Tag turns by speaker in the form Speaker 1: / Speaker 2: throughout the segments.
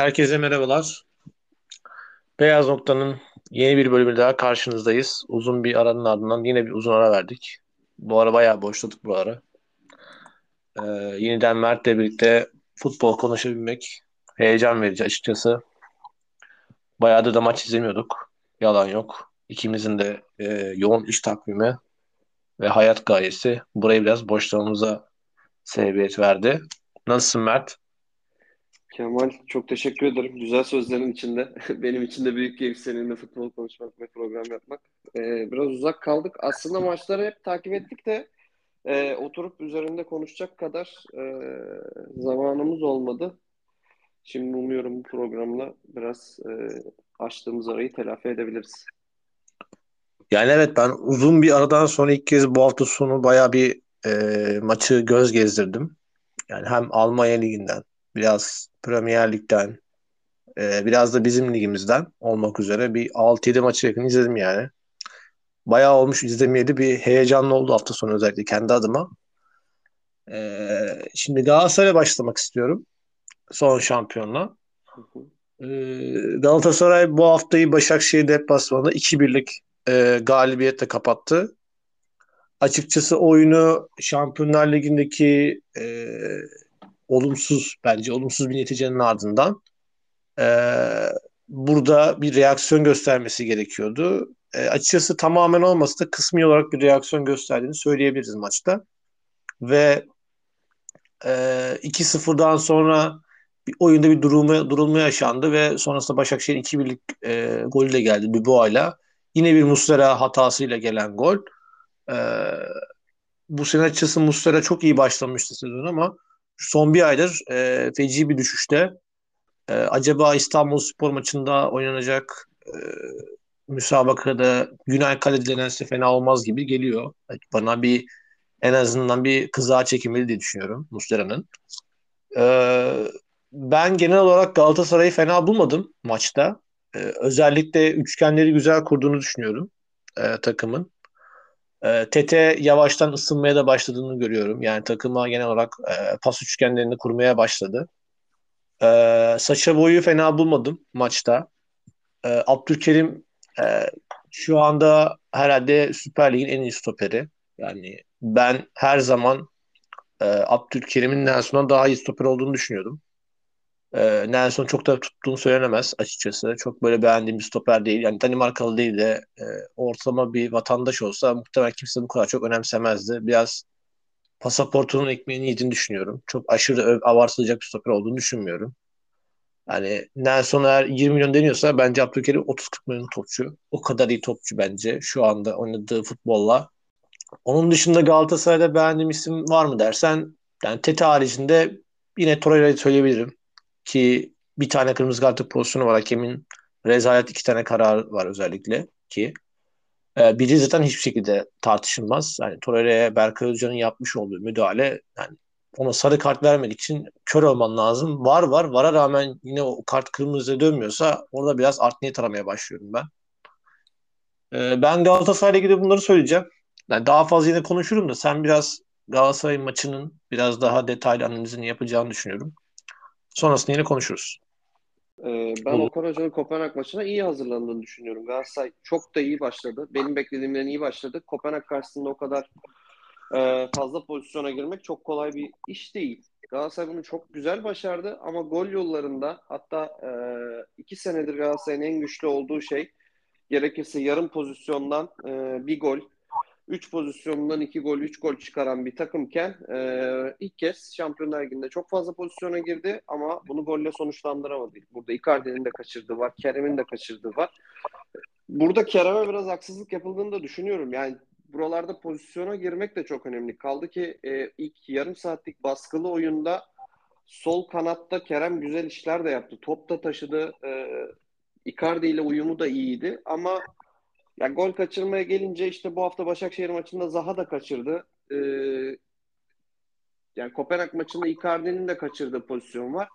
Speaker 1: Herkese merhabalar. Beyaz Nokta'nın yeni bir bölümü daha karşınızdayız. Uzun bir aranın ardından yine bir uzun ara verdik. Bu ara bayağı boşladık bu ara. Ee, yeniden Mert'le birlikte futbol konuşabilmek heyecan verici açıkçası. Bayağı da maç izlemiyorduk. Yalan yok. İkimizin de e, yoğun iş takvimi ve hayat gayesi burayı biraz boşlamamıza sebebiyet verdi. Nasılsın Mert?
Speaker 2: Kemal çok teşekkür ederim. Güzel sözlerin içinde. Benim için de büyük keyif seninle futbol konuşmak ve program yapmak. Ee, biraz uzak kaldık. Aslında maçları hep takip ettik de e, oturup üzerinde konuşacak kadar e, zamanımız olmadı. Şimdi umuyorum bu programla biraz e, açtığımız arayı telafi edebiliriz.
Speaker 1: Yani evet ben uzun bir aradan sonra ilk kez bu hafta sonu baya bir e, maçı göz gezdirdim. Yani hem Almanya Ligi'nden biraz Premier Lig'den e, biraz da bizim ligimizden olmak üzere bir 6-7 maçı yakın izledim yani. Bayağı olmuş izlemeyeli bir heyecanlı oldu hafta sonu özellikle kendi adıma. E, şimdi Galatasaray'a başlamak istiyorum. Son şampiyonla. E, Galatasaray bu haftayı Başakşehir deplasmanında 2-1'lik e, galibiyetle kapattı. Açıkçası oyunu Şampiyonlar Ligi'ndeki e, olumsuz bence olumsuz bir neticenin ardından e, burada bir reaksiyon göstermesi gerekiyordu. E, açıkçası tamamen olmasa da kısmi olarak bir reaksiyon gösterdiğini söyleyebiliriz maçta. Ve e, 2-0'dan sonra bir oyunda bir durulma, durulma yaşandı ve sonrasında Başakşehir 2-1'lik e, golüyle geldi Dubois'la. Yine bir Muslera hatasıyla gelen gol. E, bu sene açıkçası Muslera çok iyi başlamıştı sezon ama son bir aydır e, feci bir düşüşte. E, acaba İstanbul Spor maçında oynanacak e, müsabakada Kale denense fena olmaz gibi geliyor. Bana bir en azından bir kızağa çekilmeli diye düşünüyorum Muslera'nın. Ee, ben genel olarak Galatasaray'ı fena bulmadım maçta. Ee, özellikle üçgenleri güzel kurduğunu düşünüyorum e, takımın. E, Tete yavaştan ısınmaya da başladığını görüyorum. Yani takıma genel olarak e, pas üçgenlerini kurmaya başladı. E, Saça boyu fena bulmadım maçta. E, Abdülkerim e, şu anda herhalde Süper Lig'in en iyi stoperi. Yani ben her zaman e, Abdülkerim'in Nelson'dan daha iyi stoper olduğunu düşünüyordum. E, Nelson çok da tuttuğunu söylenemez açıkçası. Çok böyle beğendiğim bir stoper değil. Yani Danimarkalı değil de e, ortalama bir vatandaş olsa muhtemelen kimse bu kadar çok önemsemezdi. Biraz pasaportunun ekmeğini yediğini düşünüyorum. Çok aşırı abartılacak bir stoper olduğunu düşünmüyorum. Yani Nelson eğer 20 milyon deniyorsa bence Abdülkerim 30-40 milyon topçu. O kadar iyi topçu bence şu anda oynadığı futbolla. Onun dışında Galatasaray'da beğendiğim isim var mı dersen yani Tete haricinde yine Torreira'yı söyleyebilirim ki bir tane kırmızı kart pozisyonu var. Hakemin rezalet iki tane karar var özellikle ki e, biri zaten hiçbir şekilde tartışılmaz. Yani Torreira'ya Berkay Özcan'ın yapmış olduğu müdahale yani ona sarı kart vermek için kör olman lazım. Var var. Vara rağmen yine o kart kırmızıya dönmüyorsa orada biraz art niyet aramaya başlıyorum ben. E, ben Galatasaray'la ilgili bunları söyleyeceğim. Yani daha fazla yine konuşurum da sen biraz Galatasaray maçının biraz daha detaylı analizini yapacağını düşünüyorum. Sonrasında yine konuşuruz.
Speaker 2: Ee, ben Olur. Okan Hoca'nın Kopenhag maçına iyi hazırlandığını düşünüyorum. Galatasaray çok da iyi başladı. Benim beklediğimden iyi başladı. Kopenhag karşısında o kadar e, fazla pozisyona girmek çok kolay bir iş değil. Galatasaray bunu çok güzel başardı ama gol yollarında hatta e, iki senedir Galatasaray'ın en güçlü olduğu şey gerekirse yarım pozisyondan e, bir gol 3 pozisyonundan 2 gol, 3 gol çıkaran bir takımken e, ilk kez Şampiyonlar Ligi'nde çok fazla pozisyona girdi ama bunu golle sonuçlandıramadı. Burada Icardi'nin de kaçırdığı var, Kerem'in de kaçırdığı var. Burada Kerem'e biraz haksızlık yapıldığını da düşünüyorum. Yani buralarda pozisyona girmek de çok önemli. Kaldı ki e, ilk yarım saatlik baskılı oyunda sol kanatta Kerem güzel işler de yaptı. Top da taşıdı. E, Icardi ile uyumu da iyiydi ama yani gol kaçırmaya gelince işte bu hafta Başakşehir maçında Zaha da kaçırdı. Ee, yani Kopenhag maçında Icardi'nin de kaçırdığı pozisyon var.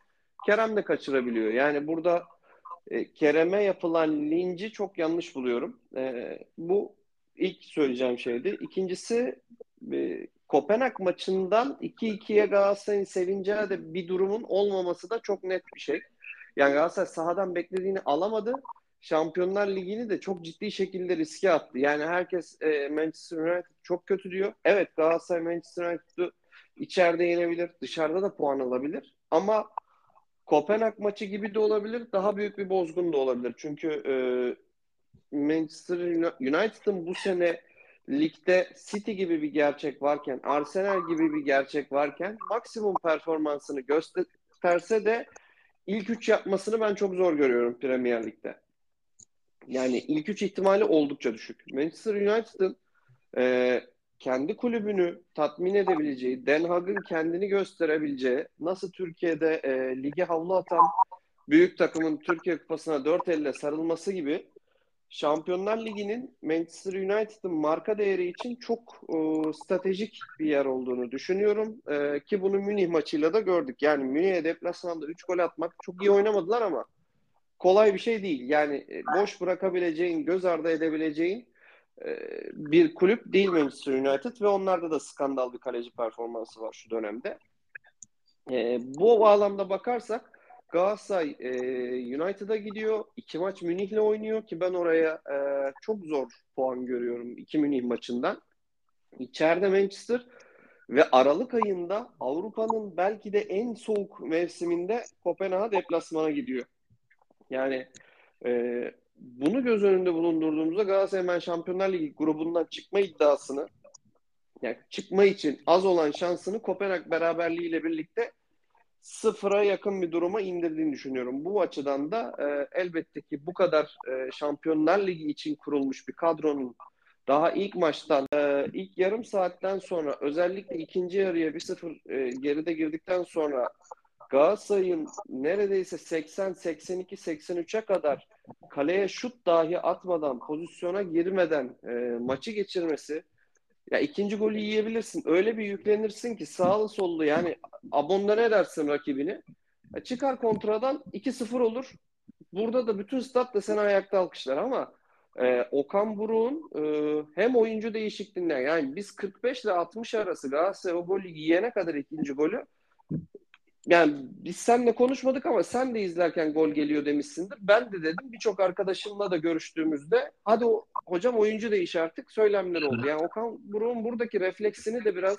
Speaker 2: Kerem de kaçırabiliyor. Yani burada e, Kerem'e yapılan linci çok yanlış buluyorum. E, bu ilk söyleyeceğim şeydi. İkincisi e, Kopenhag maçından 2-2'ye Galatasaray'ın sevineceği de bir durumun olmaması da çok net bir şey. Yani Galatasaray sahadan beklediğini alamadı. Şampiyonlar Ligi'ni de çok ciddi şekilde riske attı. Yani herkes e, Manchester United çok kötü diyor. Evet Galatasaray Manchester United'ı içeride yenebilir, dışarıda da puan alabilir. Ama Kopenhag maçı gibi de olabilir, daha büyük bir bozgun da olabilir. Çünkü e, Manchester United'ın bu sene ligde City gibi bir gerçek varken, Arsenal gibi bir gerçek varken maksimum performansını gösterse de ilk üç yapmasını ben çok zor görüyorum Premier Lig'de. Yani ilk üç ihtimali oldukça düşük. Manchester United'ın e, kendi kulübünü tatmin edebileceği, Den Haag'ın kendini gösterebileceği, nasıl Türkiye'de e, lige havlu atan büyük takımın Türkiye Kupası'na dört elle sarılması gibi Şampiyonlar Ligi'nin Manchester United'ın marka değeri için çok e, stratejik bir yer olduğunu düşünüyorum. E, ki bunu Münih maçıyla da gördük. Yani Münih'e deplasmanda 3 gol atmak çok iyi oynamadılar ama kolay bir şey değil. Yani e, boş bırakabileceğin, göz ardı edebileceğin e, bir kulüp değil Manchester United ve onlarda da skandal bir kaleci performansı var şu dönemde. E, bu bağlamda bakarsak Galatasaray United'a gidiyor. İki maç Münih'le oynuyor ki ben oraya çok zor puan görüyorum iki Münih maçından. İçeride Manchester ve Aralık ayında Avrupa'nın belki de en soğuk mevsiminde Kopenhag'a deplasmana gidiyor. Yani e, bunu göz önünde bulundurduğumuzda Galatasaray hemen Şampiyonlar Ligi grubundan çıkma iddiasını yani çıkma için az olan şansını Kopenhag beraberliğiyle birlikte sıfıra yakın bir duruma indirdiğini düşünüyorum. Bu açıdan da e, elbette ki bu kadar e, Şampiyonlar Ligi için kurulmuş bir kadronun daha ilk maçtan, e, ilk yarım saatten sonra özellikle ikinci yarıya 1-0 e, geride girdikten sonra Galatasaray'ın neredeyse 80, 82, 83'e kadar kaleye şut dahi atmadan, pozisyona girmeden e, maçı geçirmesi ya ikinci golü yiyebilirsin. Öyle bir yüklenirsin ki sağlı sollu yani abondan edersin rakibini. Ya çıkar kontradan 2-0 olur. Burada da bütün stat da seni ayakta alkışlar ama e, Okan Buruk'un e, hem oyuncu değişikliğinden yani biz 45 ile 60 arası Galatasaray o golü yiyene kadar ikinci golü yani biz seninle konuşmadık ama sen de izlerken gol geliyor demişsindir. Ben de dedim birçok arkadaşımla da görüştüğümüzde hadi o, hocam oyuncu değiş artık söylemler oldu. Yani Okan Buruk'un buradaki refleksini de biraz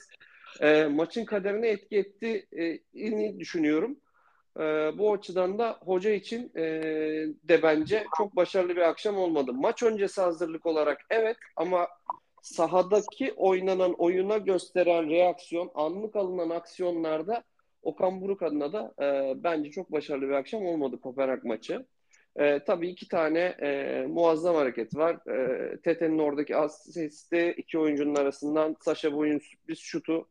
Speaker 2: e, maçın kaderine etki ettiğini düşünüyorum. E, bu açıdan da hoca için e, de bence çok başarılı bir akşam olmadı. Maç öncesi hazırlık olarak evet ama sahadaki oynanan oyuna gösteren reaksiyon, anlık alınan aksiyonlarda Okan Buruk adına da e, bence çok başarılı bir akşam olmadı Kopenhag maçı. E, tabii iki tane e, muazzam hareket var. E, Tete'nin oradaki asisti iki oyuncunun arasından Saşa Boy'un sürpriz şutu.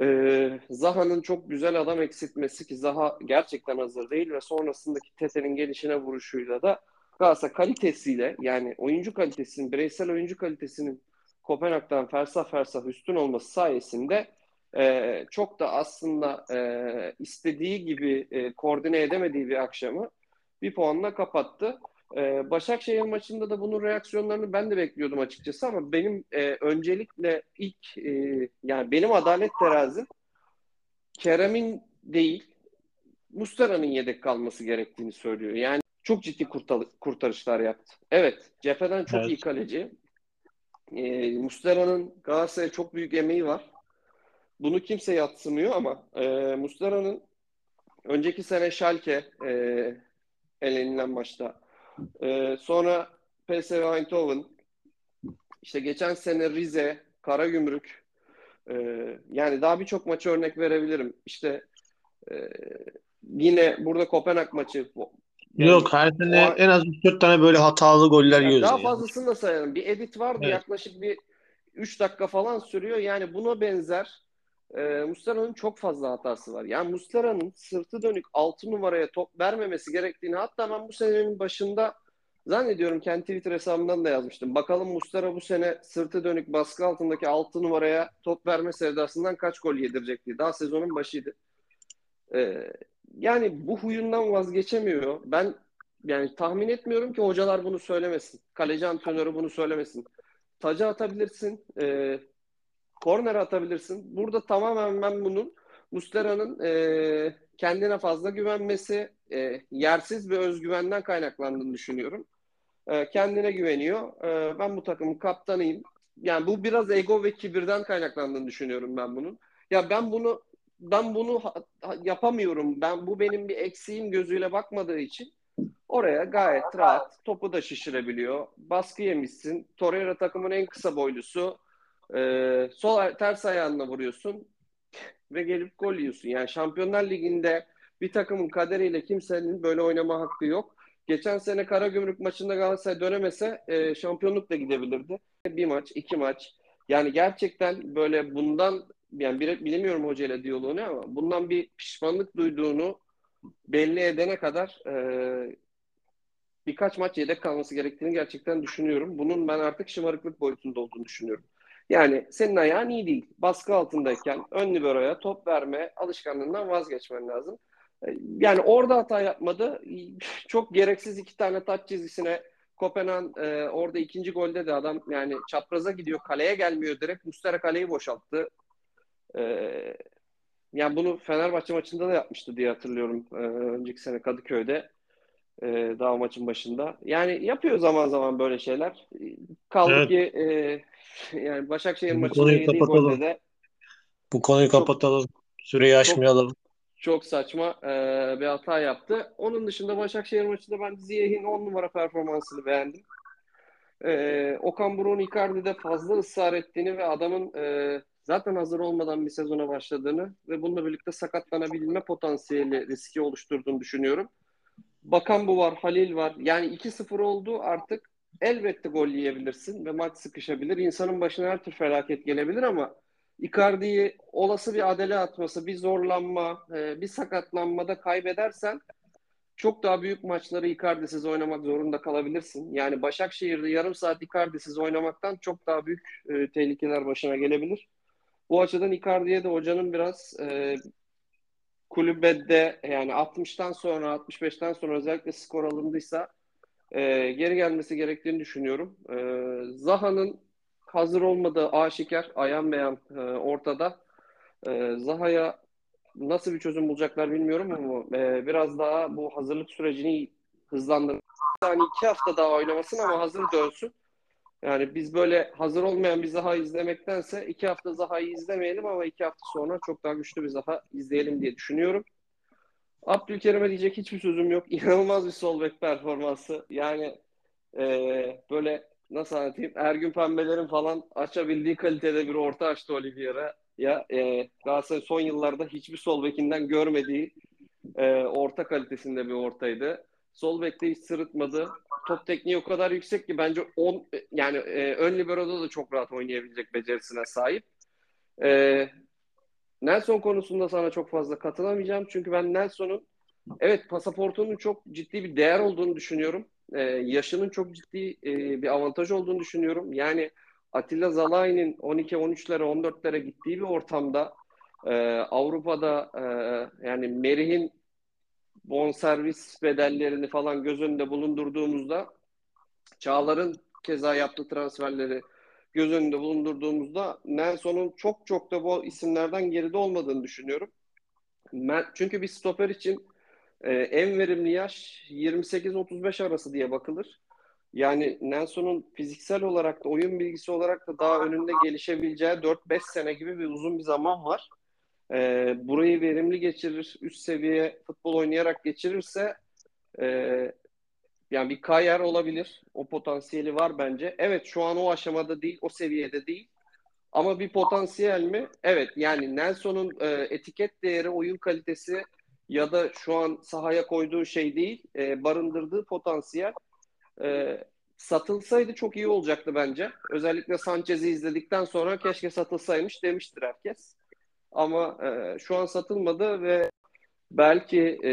Speaker 2: E, Zaha'nın çok güzel adam eksiltmesi ki Zaha gerçekten hazır değil ve sonrasındaki Tete'nin gelişine vuruşuyla da Galatasaray kalitesiyle yani oyuncu kalitesinin, bireysel oyuncu kalitesinin Kopenhag'dan fersah fersah üstün olması sayesinde e, çok da aslında e, istediği gibi e, koordine edemediği bir akşamı bir puanla kapattı. E, Başakşehir maçında da bunun reaksiyonlarını ben de bekliyordum açıkçası ama benim e, öncelikle ilk e, yani benim adalet terazim Kerem'in değil Mustara'nın yedek kalması gerektiğini söylüyor. Yani çok ciddi kurtar kurtarışlar yaptı. Evet, cepheden çok evet. iyi kaleci. E, Mustara'nın Galatasaray'a çok büyük emeği var. Bunu kimse yatsımıyor ama e, Muslera'nın önceki sene Schalke e, elenilen maçta. E, sonra PSV Eindhoven işte geçen sene Rize, Karagümrük e, yani daha birçok maçı örnek verebilirim. İşte e, yine burada Kopenhag maçı
Speaker 1: yani, Yok her sene en az 4 tane böyle hatalı goller yani yiyoruz.
Speaker 2: Daha fazlasını da sayalım. Bir edit vardı evet. yaklaşık bir 3 dakika falan sürüyor. Yani buna benzer e, Muslera'nın çok fazla hatası var. Yani Muslera'nın sırtı dönük 6 numaraya top vermemesi gerektiğini hatta ben bu senenin başında zannediyorum kendi Twitter hesabımdan da yazmıştım. Bakalım Muslera bu sene sırtı dönük baskı altındaki 6 numaraya top verme sevdasından kaç gol yedirecek diye. Daha sezonun başıydı. Ee, yani bu huyundan vazgeçemiyor. Ben yani tahmin etmiyorum ki hocalar bunu söylemesin. Kaleci antrenörü bunu söylemesin. Tacı atabilirsin. E, korner atabilirsin. Burada tamamen ben bunun Muslera'nın e, kendine fazla güvenmesi, e, yersiz bir özgüvenden kaynaklandığını düşünüyorum. E, kendine güveniyor. E, ben bu takımın kaptanıyım. Yani bu biraz ego ve kibirden kaynaklandığını düşünüyorum ben bunun. Ya ben bunu ben bunu yapamıyorum. Ben bu benim bir eksiğim gözüyle bakmadığı için oraya gayet rahat topu da şişirebiliyor. Baskı yemişsin. Torreira takımın en kısa boylusu. Ee, sol ters ayağına vuruyorsun ve gelip gol yiyorsun. Yani Şampiyonlar Ligi'nde bir takımın kaderiyle kimsenin böyle oynama hakkı yok. Geçen sene Karagümrük maçında Galatasaray dönemese e, şampiyonluk da gidebilirdi. Bir maç, iki maç. Yani gerçekten böyle bundan yani bir, bilemiyorum hocayla diyaloğunu ama bundan bir pişmanlık duyduğunu belli edene kadar e, birkaç maç yedek kalması gerektiğini gerçekten düşünüyorum. Bunun ben artık şımarıklık boyutunda olduğunu düşünüyorum. Yani senin ayağın iyi değil. Baskı altındayken ön liberoya top verme alışkanlığından vazgeçmen lazım. E, yani orada hata yapmadı. Çok gereksiz iki tane taç çizgisine Kopenhag e, orada ikinci golde de adam yani çapraza gidiyor kaleye gelmiyor direkt Mustera kaleyi boşalttı. Ee, yani bunu Fenerbahçe maçında da yapmıştı diye hatırlıyorum. Ee, önceki sene Kadıköy'de e, daha maçın başında. Yani yapıyor zaman zaman böyle şeyler. Kaldı evet. ki e, yani Başakşehir Bu maçında yediği golde de
Speaker 1: bu konuyu çok, kapatalım. Süreyi aşmayalım. Çok,
Speaker 2: çok saçma e, bir hata yaptı. Onun dışında Başakşehir maçında ben Ziyeh'in 10 numara performansını beğendim. E, Okan Buruk'un Icardi'de fazla ısrar ettiğini ve adamın e, zaten hazır olmadan bir sezona başladığını ve bununla birlikte sakatlanabilme potansiyeli riski oluşturduğunu düşünüyorum. Bakan bu var, Halil var. Yani 2-0 oldu artık elbette gol yiyebilirsin ve maç sıkışabilir. İnsanın başına her tür felaket gelebilir ama Icardi'yi olası bir adele atması, bir zorlanma, e, bir sakatlanmada kaybedersen çok daha büyük maçları Icardi'siz oynamak zorunda kalabilirsin. Yani Başakşehir'de yarım saat Icardi'siz oynamaktan çok daha büyük e, tehlikeler başına gelebilir. Bu açıdan Icardi'ye de hocanın biraz e, kulübede yani 60'tan sonra 65'ten sonra özellikle skor alındıysa e, geri gelmesi gerektiğini düşünüyorum. E, Zaha'nın hazır olmadığı aşikar, ayan beyan e, ortada. E, Zaha'ya nasıl bir çözüm bulacaklar bilmiyorum ama e, biraz daha bu hazırlık sürecini hızlandırmak. Yani iki hafta daha oynamasın ama hazır dönsün. Yani biz böyle hazır olmayan bir Zaha izlemektense iki hafta Zaha'yı izlemeyelim ama iki hafta sonra çok daha güçlü bir Zaha izleyelim diye düşünüyorum. Abdülkerim'e diyecek hiçbir sözüm yok. İnanılmaz bir sol bek performansı. Yani e, böyle nasıl anlatayım? Ergün Pembelerin falan açabildiği kalitede bir orta açtı Oliveira. Ya e, Galatasaray son yıllarda hiçbir sol bekinden görmediği e, orta kalitesinde bir ortaydı. Sol bekte hiç sırıtmadı top tekniği o kadar yüksek ki bence on, yani e, ön libero'da da çok rahat oynayabilecek becerisine sahip. E, Nelson konusunda sana çok fazla katılamayacağım. Çünkü ben Nelson'un evet pasaportunun çok ciddi bir değer olduğunu düşünüyorum. E, yaşının çok ciddi e, bir avantaj olduğunu düşünüyorum. Yani Atilla Zalai'nin 12-13'lere 14'lere gittiği bir ortamda e, Avrupa'da e, yani Merih'in bonservis bedellerini falan göz önünde bulundurduğumuzda Çağlar'ın keza yaptığı transferleri göz önünde bulundurduğumuzda Nelson'un çok çok da bu isimlerden geride olmadığını düşünüyorum. Çünkü bir stoper için e, en verimli yaş 28-35 arası diye bakılır. Yani Nelson'un fiziksel olarak da oyun bilgisi olarak da daha önünde gelişebileceği 4-5 sene gibi bir uzun bir zaman var e, burayı verimli geçirir, üst seviye futbol oynayarak geçirirse e, yani bir kariyer olabilir. O potansiyeli var bence. Evet şu an o aşamada değil, o seviyede değil. Ama bir potansiyel mi? Evet yani Nelson'un e, etiket değeri, oyun kalitesi ya da şu an sahaya koyduğu şey değil, e, barındırdığı potansiyel e, satılsaydı çok iyi olacaktı bence. Özellikle Sanchez'i izledikten sonra keşke satılsaymış demiştir herkes. Ama e, şu an satılmadı ve belki e,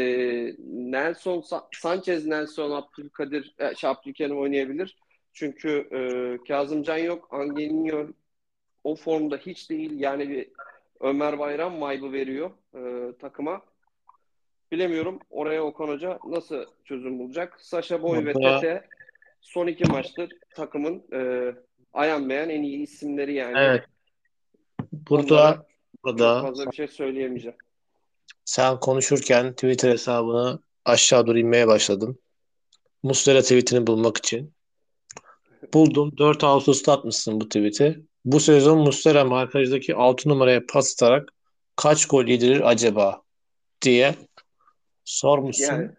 Speaker 2: Nelson Sanchez Nelson Abdülkadir e, şey, Abdülkerim oynayabilir. Çünkü e, Kazımcan yok. Angelino o formda hiç değil. Yani bir Ömer Bayram vibe'ı veriyor e, takıma. Bilemiyorum oraya Okan Hoca nasıl çözüm bulacak. Sasha Boy ve Tete son iki maçtır takımın e, ayan en iyi isimleri yani.
Speaker 1: Evet. Burada Onlara
Speaker 2: Burada fazla bir şey söyleyemeyeceğim.
Speaker 1: Sen konuşurken Twitter hesabını aşağı doğru inmeye başladım. Muslera tweetini bulmak için. Buldum. 4 Ağustos'ta atmışsın bu tweet'i. Bu sezon Muslera markajdaki 6 numaraya pas atarak kaç gol yedirir acaba diye sormuşsun.
Speaker 2: Yani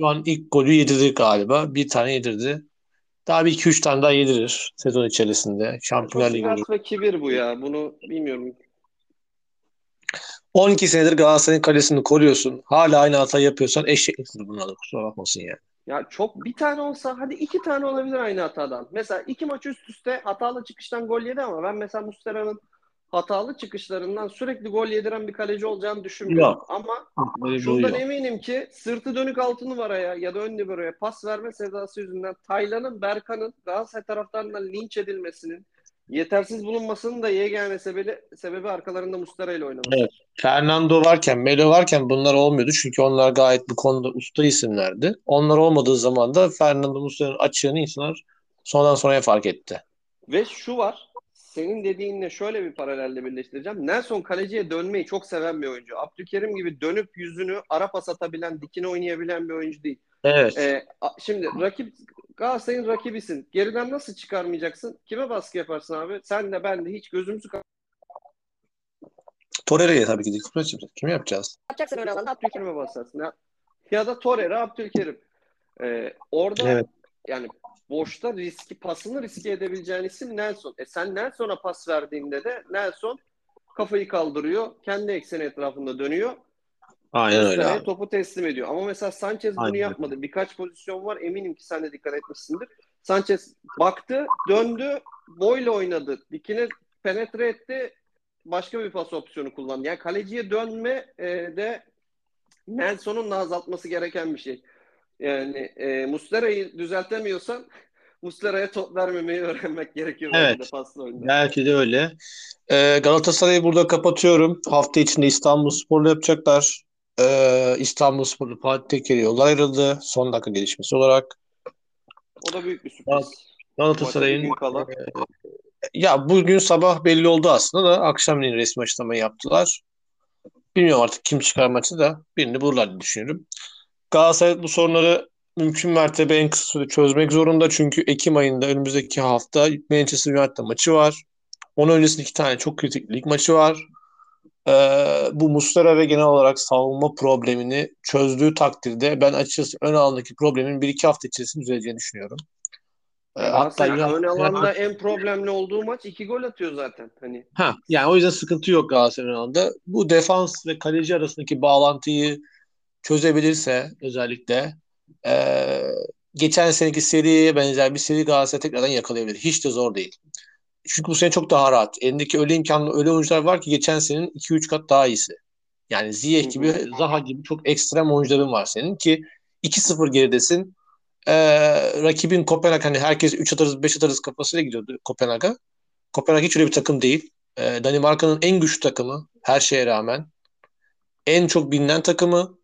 Speaker 1: Şu an ilk golü yedirdi galiba. Bir tane yedirdi. Daha bir iki üç tane daha yedirir sezon içerisinde. Şampiyonlar Ligi.
Speaker 2: Ve kibir bu ya. Bunu bilmiyorum.
Speaker 1: 12 senedir Galatasaray'ın kalesini koruyorsun. Hala aynı hata yapıyorsan eşekliktir bunlar da kusura bakmasın yani.
Speaker 2: Ya çok bir tane olsa hadi iki tane olabilir aynı hatadan. Mesela iki maç üst üste hatalı çıkıştan gol yedi ama ben mesela Muslera'nın hatalı çıkışlarından sürekli gol yediren bir kaleci olacağını düşünmüyorum.
Speaker 1: Yok.
Speaker 2: Ama
Speaker 1: bir
Speaker 2: şundan
Speaker 1: yok.
Speaker 2: eminim ki sırtı dönük altı numaraya ya da ön liberoya pas verme sevdası yüzünden Taylan'ın, Berkan'ın Galatasaray taraftarından linç edilmesinin yetersiz bulunmasının da yegane sebebi, sebebi arkalarında Muslera ile oynaması.
Speaker 1: Evet. Fernando varken, Melo varken bunlar olmuyordu. Çünkü onlar gayet bu konuda usta isimlerdi. Onlar olmadığı zaman da Fernando Muslera'nın açığını insanlar sonradan sonraya fark etti.
Speaker 2: Ve şu var. Senin dediğinle şöyle bir paralelle birleştireceğim. Nelson kaleciye dönmeyi çok seven bir oyuncu. Abdülkerim gibi dönüp yüzünü ara pas atabilen, dikine oynayabilen bir oyuncu değil.
Speaker 1: Evet.
Speaker 2: Ee, şimdi rakip Galatasaray'ın rakibisin. Geriden nasıl çıkarmayacaksın? Kime baskı yaparsın abi? Sen de ben de hiç gözümüzü
Speaker 1: Torreira'ya tabii ki de. Kim yapacağız?
Speaker 2: kapatacaksın öyle alanda Abdülkerim'e basarsın. Ya, ya da Torreira, Abdülkerim. Ee, orada
Speaker 1: Evet.
Speaker 2: yani boşta riski pasını riske edebileceğin isim Nelson. E sen Nelson'a pas verdiğinde de Nelson kafayı kaldırıyor. Kendi ekseni etrafında dönüyor.
Speaker 1: Aynen öyle abi.
Speaker 2: topu teslim ediyor. Ama mesela Sanchez bunu
Speaker 1: Aynen öyle.
Speaker 2: yapmadı. Birkaç pozisyon var. Eminim ki sen de dikkat etmişsindir. Sanchez baktı, döndü, boyla oynadı. Dikine penetre etti. Başka bir pas opsiyonu kullandı. Yani kaleciye dönme e, de Nelson'un da azaltması gereken bir şey. Yani e, Muslera'yı düzeltemiyorsan Muslera'ya top vermemeyi öğrenmek gerekiyor.
Speaker 1: Evet.
Speaker 2: belki de paslı oyunda.
Speaker 1: Belki de öyle. Ee, Galatasaray'ı burada kapatıyorum. Hafta içinde İstanbulspor'la yapacaklar. Ee, İstanbulspor'da Fatih Tekke yollar ayrıldı. Son dakika gelişmesi olarak.
Speaker 2: O da büyük bir sürpriz.
Speaker 1: Galatasaray'ın
Speaker 2: gün kala.
Speaker 1: ya bugün sabah belli oldu aslında da akşamleyin resmi açıklama yaptılar. Bilmiyorum artık kim çıkar maçı da birini bulurlar diye düşünüyorum. Galatasaray bu sorunları mümkün mertebe en kısa sürede çözmek zorunda. Çünkü Ekim ayında önümüzdeki hafta Manchester United maçı var. Onun öncesinde iki tane çok kritik lig maçı var. Ee, bu Muslera ve genel olarak savunma problemini çözdüğü takdirde ben açıkçası ön alandaki problemin bir iki hafta içerisinde düzeleceğini düşünüyorum. Ee, hatta
Speaker 2: ön alanda en problemli olduğu maç iki gol atıyor zaten. Hani
Speaker 1: Ha, yani o yüzden sıkıntı yok Galatasaray'ın alanda. Bu defans ve kaleci arasındaki bağlantıyı çözebilirse özellikle eee, geçen seneki seriye benzer bir seri Galatasaray tekrardan yakalayabilir. Hiç de zor değil. Çünkü bu sene çok daha rahat. Elindeki öyle imkanlı öyle oyuncular var ki geçen senenin 2-3 kat daha iyisi. Yani Ziyech gibi, Zaha gibi çok ekstrem oyuncuların var senin ki 2-0 geridesin. Eee, rakibin Kopenhag hani herkes 3 atarız 5 atarız kafasıyla gidiyordu Kopenhag'a. Kopenhag hiç öyle bir takım değil. Ee, Danimarka'nın en güçlü takımı her şeye rağmen. En çok bilinen takımı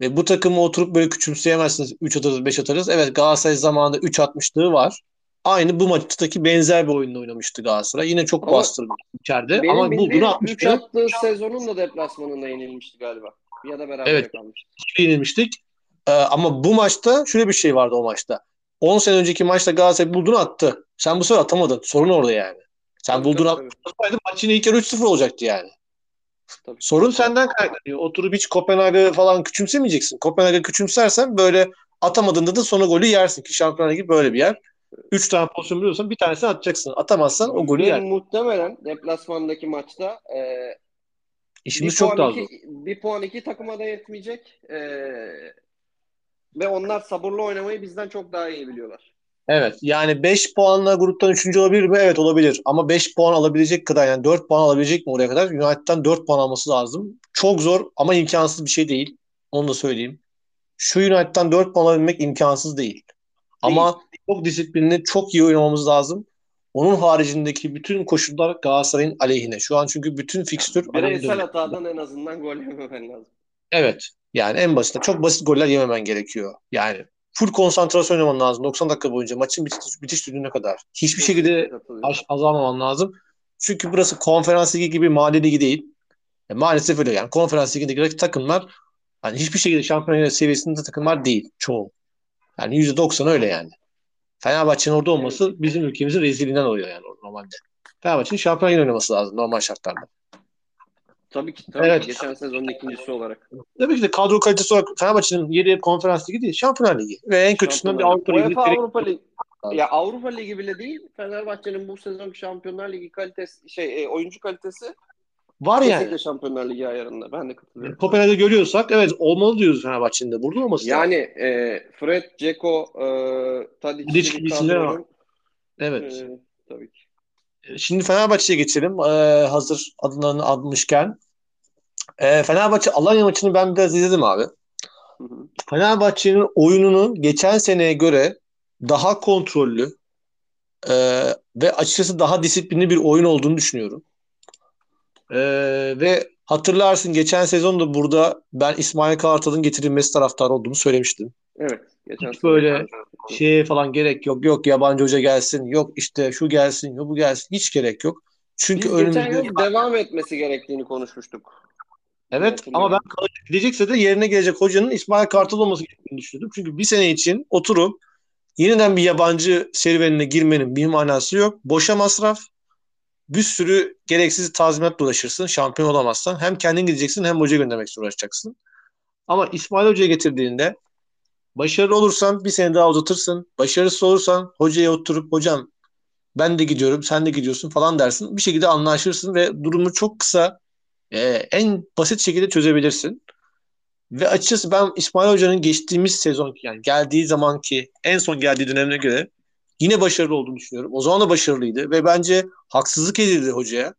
Speaker 1: ve bu takımı oturup böyle küçümseyemezsiniz. 3 atarız 5 atarız. Evet Galatasaray zamanında 3 atmışlığı var. Aynı bu maçtaki benzer bir oyunda oynamıştı Galatasaray. Yine çok
Speaker 2: Ama
Speaker 1: bastırdı içeride
Speaker 2: benim
Speaker 1: ama bulduğunu
Speaker 2: 3
Speaker 1: atmıştı.
Speaker 2: attığı sezonun da deplasmanında yenilmişti galiba. Ya da beraber
Speaker 1: Evet.
Speaker 2: kalmıştı.
Speaker 1: yenilmiştik. Ee, ama bu maçta şöyle bir şey vardı o maçta. 10 sene önceki maçta Galatasaray bulduğunu attı. Sen bu sefer atamadın. Sorun orada yani. Sen
Speaker 2: Tabii,
Speaker 1: bulduğunu atmasaydın maç yine ilk yarı 3-0 olacaktı yani.
Speaker 2: tabii.
Speaker 1: Sorun senden kaynaklanıyor. Oturup hiç Kopenhag'ı falan küçümsemeyeceksin. Kopenhag'ı küçümsersen böyle atamadığında da sonra golü yersin ki Şampiyonlar Ligi böyle bir yer. Üç tane pozisyon biliyorsan bir tanesini atacaksın. Atamazsan o golü yer.
Speaker 2: muhtemelen deplasmandaki maçta e,
Speaker 1: İşimiz çok daha zor.
Speaker 2: bir puan iki takıma da yetmeyecek. E, ve onlar sabırlı oynamayı bizden çok daha iyi biliyorlar.
Speaker 1: Evet yani 5 puanla gruptan 3. olabilir mi? Evet olabilir. Ama 5 puan alabilecek kadar yani 4 puan alabilecek mi oraya kadar? United'dan 4 puan alması lazım. Çok zor ama imkansız bir şey değil. Onu da söyleyeyim. Şu United'dan 4 puan alabilmek imkansız değil. Ama çok disiplinli, çok iyi oynamamız lazım. Onun haricindeki bütün koşullar Galatasaray'ın aleyhine. Şu an çünkü bütün fikstür
Speaker 2: Bireysel hatadan en azından gol yememen lazım.
Speaker 1: Evet. Yani en basit. Çok basit goller yememen gerekiyor. Yani full konsantrasyon oynaman lazım 90 dakika boyunca maçın bitiş, bitiş düdüğüne kadar. Hiçbir şekilde az- azalmaman lazım. Çünkü burası konferans ligi gibi mahalle ligi değil. E, maalesef öyle yani. Konferans ligindeki takımlar Hani hiçbir şekilde şampiyon seviyesinde takımlar değil çoğu. Yani %90 öyle yani. Fenerbahçe'nin orada olması evet. bizim ülkemizin rezilinden oluyor yani normalde. Fenerbahçe'nin şampiyon oynaması lazım normal şartlarda.
Speaker 2: Tabii ki. Tabii evet. ki. Geçen sezonun ikincisi olarak.
Speaker 1: Tabii ki de kadro kalitesi olarak Fenerbahçe'nin yeri konferans ligi değil. Şampiyonlar Ligi. Ve en kötüsünden bir Avrupa Ligi.
Speaker 2: UEFA Avrupa Ligi. Ya Avrupa Ligi bile değil. Fenerbahçe'nin bu sezon Şampiyonlar Ligi kalitesi şey e, oyuncu kalitesi
Speaker 1: var yani.
Speaker 2: Şampiyonlar Ligi ayarında. Ben de katılıyorum.
Speaker 1: Kopenhag'da görüyorsak evet olmalı diyoruz Fenerbahçe'nin de. Burada olması
Speaker 2: Yani e, Fred, Ceko, e, Tadic
Speaker 1: kadronun Evet. E, tabii ki. Şimdi Fenerbahçe'ye geçelim. Ee, hazır adlarını almışken. Ee, Fenerbahçe Alanya maçını ben biraz izledim abi. Fenerbahçe'nin oyununu geçen seneye göre daha kontrollü e, ve açıkçası daha disiplinli bir oyun olduğunu düşünüyorum. E, ve hatırlarsın geçen sezon da burada ben İsmail Kartal'ın getirilmesi taraftarı olduğunu söylemiştim.
Speaker 2: Evet. Geçen
Speaker 1: Hiç böyle şeye falan gerek yok. Yok yabancı hoca gelsin. Yok işte şu gelsin. Yok bu gelsin. Hiç gerek yok. Çünkü
Speaker 2: Biz önümüzde... geçen yıl devam etmesi gerektiğini konuşmuştuk.
Speaker 1: Evet ama ben gidecekse de yerine gelecek hocanın İsmail Kartal olması gerektiğini düşünüyordum. Çünkü bir sene için oturup yeniden bir yabancı serüvenine girmenin bir manası yok. Boşa masraf. Bir sürü gereksiz tazminat dolaşırsın. Şampiyon olamazsan. Hem kendin gideceksin hem hoca göndermek için uğraşacaksın. Ama İsmail Hoca'ya getirdiğinde başarılı olursan bir sene daha uzatırsın. Başarısız olursan hocaya oturup hocam ben de gidiyorum sen de gidiyorsun falan dersin. Bir şekilde anlaşırsın ve durumu çok kısa e, en basit şekilde çözebilirsin. Ve açıkçası ben İsmail Hoca'nın geçtiğimiz sezon yani geldiği zamanki en son geldiği dönemine göre yine başarılı olduğunu düşünüyorum. O zaman da başarılıydı ve bence haksızlık edildi hocaya.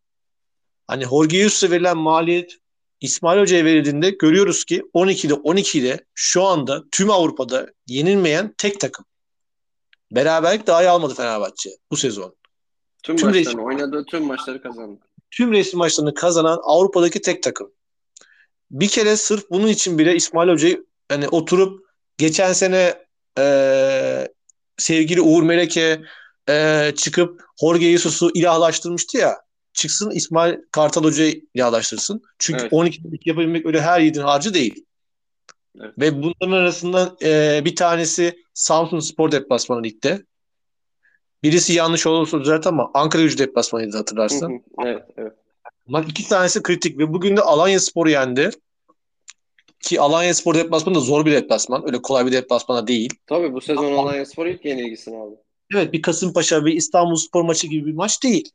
Speaker 1: Hani Jorge Jesus'a verilen maliyet İsmail Hoca'ya verildiğinde görüyoruz ki 12'de 12 ile şu anda tüm Avrupa'da yenilmeyen tek takım. Beraberlik dahi almadı Fenerbahçe bu sezon.
Speaker 2: Tüm, tüm maçlarını resim, oynadığı tüm maçları kazandı.
Speaker 1: Tüm resim maçlarını kazanan Avrupa'daki tek takım. Bir kere sırf bunun için bile İsmail Hoca'yı hani oturup geçen sene e, sevgili Uğur Meleke e, çıkıp Jorge Jesus'u ilahlaştırmıştı ya çıksın İsmail Kartal Hoca'yı ilahlaştırsın. Çünkü evet. 12 yapabilmek öyle her yiğidin harcı değil. Evet. Ve bunların arasında e, bir tanesi Samsun Spor deplasmanı ligde. Birisi yanlış olursa düzelt ama Ankara gücü deplasmanıydı hatırlarsın.
Speaker 2: evet, evet.
Speaker 1: Bunlar iki tanesi kritik ve bugün de Alanya Spor'u yendi. Ki Alanya Spor deplasmanı da zor bir deplasman. Öyle kolay bir deplasmana değil.
Speaker 2: Tabii bu sezon Alanya Spor ilk yenilgisini aldı.
Speaker 1: Evet bir Kasımpaşa bir İstanbul Spor maçı gibi bir maç değil.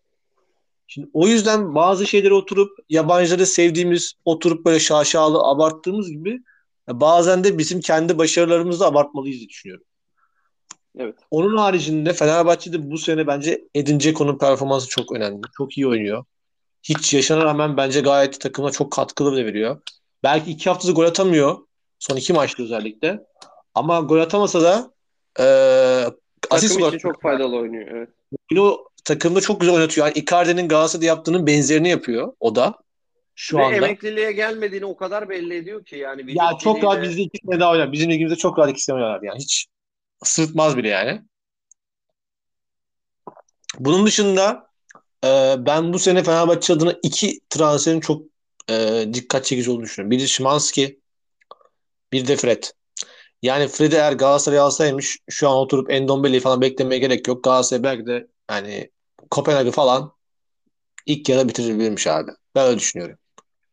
Speaker 1: Şimdi o yüzden bazı şeyleri oturup yabancıları sevdiğimiz, oturup böyle şaşalı abarttığımız gibi bazen de bizim kendi başarılarımızı abartmalıyız diye düşünüyorum.
Speaker 2: Evet.
Speaker 1: Onun haricinde Fenerbahçe'de bu sene bence Edin Dzeko'nun performansı çok önemli. Çok iyi oynuyor. Hiç yaşana rağmen bence gayet takıma çok katkılı da veriyor. Belki iki haftada gol atamıyor. Son iki maçta özellikle. Ama gol atamasa da e,
Speaker 2: asist için çok faydalı oynuyor. Evet.
Speaker 1: Bunu takımda çok güzel oynatıyor. Yani Icardi'nin Galatasaray'da yaptığının benzerini yapıyor o da. Şu
Speaker 2: Ve
Speaker 1: anda.
Speaker 2: emekliliğe gelmediğini o kadar belli ediyor ki yani.
Speaker 1: Ya çok rahat bizde iki sene daha oynar. Bizim ligimizde çok rahat iki sene oynar yani. Hiç sırıtmaz bile yani. Bunun dışında e, ben bu sene Fenerbahçe adına iki transferin çok e, dikkat çekici olduğunu düşünüyorum. Biri Şimanski, bir de Fred. Yani Fred'i eğer Galatasaray alsaymış şu an oturup Endombele'yi falan beklemeye gerek yok. Galatasaray belki de yani Kopenhag'ı falan ilk yarı bitirebilirmiş abi. Ben öyle düşünüyorum.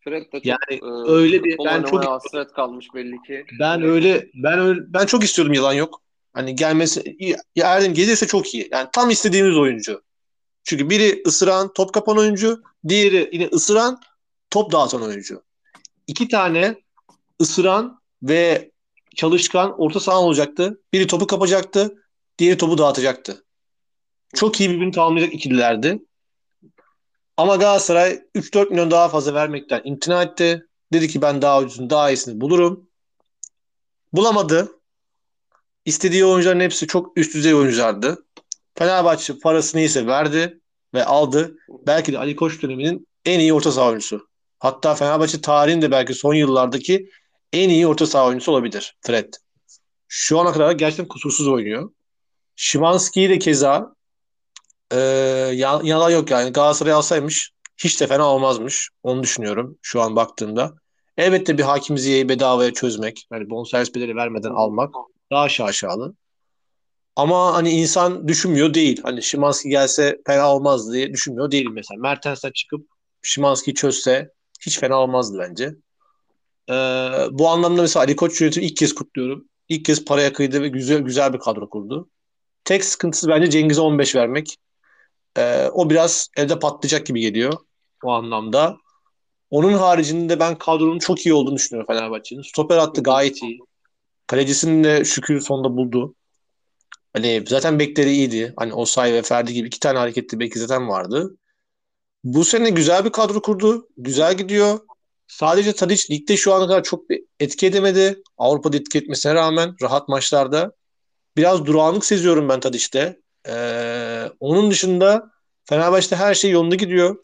Speaker 2: Fred de çok,
Speaker 1: yani e, öyle bir ben çok
Speaker 2: hasret kalmış belli ki.
Speaker 1: Ben öyle ben öyle ben çok istiyordum yalan yok. Hani gelmesi ya Erdem gelirse çok iyi. Yani tam istediğimiz oyuncu. Çünkü biri ısıran, top kapan oyuncu, diğeri yine ısıran, top dağıtan oyuncu. İki tane ısıran ve çalışkan orta saha olacaktı. Biri topu kapacaktı, diğeri topu dağıtacaktı. Çok iyi birbirini tamamlayacak ikililerdi. Ama Galatasaray 3-4 milyon daha fazla vermekten imtina etti. Dedi ki ben daha ucuzunu, daha iyisini bulurum. Bulamadı. İstediği oyuncuların hepsi çok üst düzey oyunculardı. Fenerbahçe parasını ise verdi ve aldı. Belki de Ali Koç döneminin en iyi orta saha oyuncusu. Hatta Fenerbahçe tarihinde belki son yıllardaki en iyi orta saha oyuncusu olabilir Fred. Şu ana kadar gerçekten kusursuz oynuyor. Şimanski'yi de keza e, yalan yok yani Galatasaray alsaymış hiç de fena olmazmış. Onu düşünüyorum şu an baktığımda. Elbette bir Hakim Ziyech'i bedavaya çözmek, yani bonservis bedeli vermeden almak daha şaşalı. Ama hani insan düşünmüyor değil. Hani Şimanski gelse fena olmaz diye düşünmüyor değil mesela. Mertens'ten çıkıp Şimanski çözse hiç fena olmazdı bence. Ee, bu anlamda mesela Ali Koç yönetimi ilk kez kutluyorum. İlk kez paraya kıydı ve güzel güzel bir kadro kurdu. Tek sıkıntısı bence Cengiz'e 15 vermek. Ee, o biraz elde patlayacak gibi geliyor o anlamda. Onun haricinde ben kadronun çok iyi olduğunu düşünüyorum Fenerbahçe'nin. Stoper attı gayet iyi. Kalecisini de şükür sonunda buldu. Hani zaten bekleri iyiydi. Hani Osay ve Ferdi gibi iki tane hareketli beki zaten vardı. Bu sene güzel bir kadro kurdu. Güzel gidiyor. Sadece Tadic ligde şu ana kadar çok bir etki edemedi. Avrupa'da etki etmesine rağmen rahat maçlarda. Biraz durağanlık seziyorum ben Tadic'te. Ee, onun dışında Fenerbahçe'de her şey yolunda gidiyor.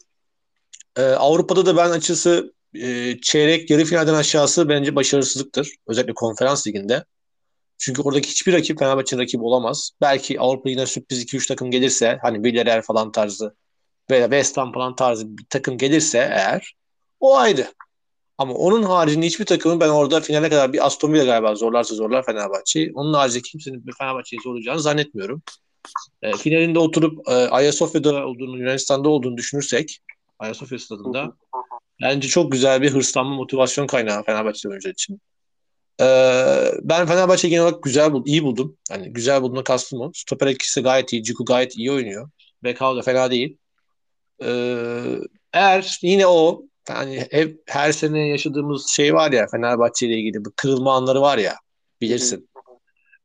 Speaker 1: Ee, Avrupa'da da ben açısı e, çeyrek yarı finalden aşağısı bence başarısızlıktır. Özellikle konferans liginde. Çünkü oradaki hiçbir rakip Fenerbahçe'nin rakibi olamaz. Belki Avrupa Ligi'ne sürpriz 2-3 takım gelirse hani Villarreal falan tarzı veya West Ham falan tarzı bir takım gelirse eğer o ayrı. Ama onun haricinde hiçbir takımın ben orada finale kadar bir Aston Villa galiba zorlarsa zorlar Fenerbahçe'yi. Onun haricinde kimsenin Fenerbahçe'yi zorlayacağını zannetmiyorum. E, finalinde oturup e, Ayasofya'da olduğunu, Yunanistan'da olduğunu düşünürsek Ayasofya stadında bence çok güzel bir hırslanma motivasyon kaynağı Fenerbahçe oyuncular için. E, ben Fenerbahçe'yi genel olarak güzel buldum, iyi buldum. Yani güzel bulduğuna kastım o. Stoper ikisi gayet iyi. Ciku gayet iyi oynuyor. Bekao da fena değil. E, eğer yine o yani hep her sene yaşadığımız şey var ya Fenerbahçe ile ilgili bu kırılma anları var ya bilirsin.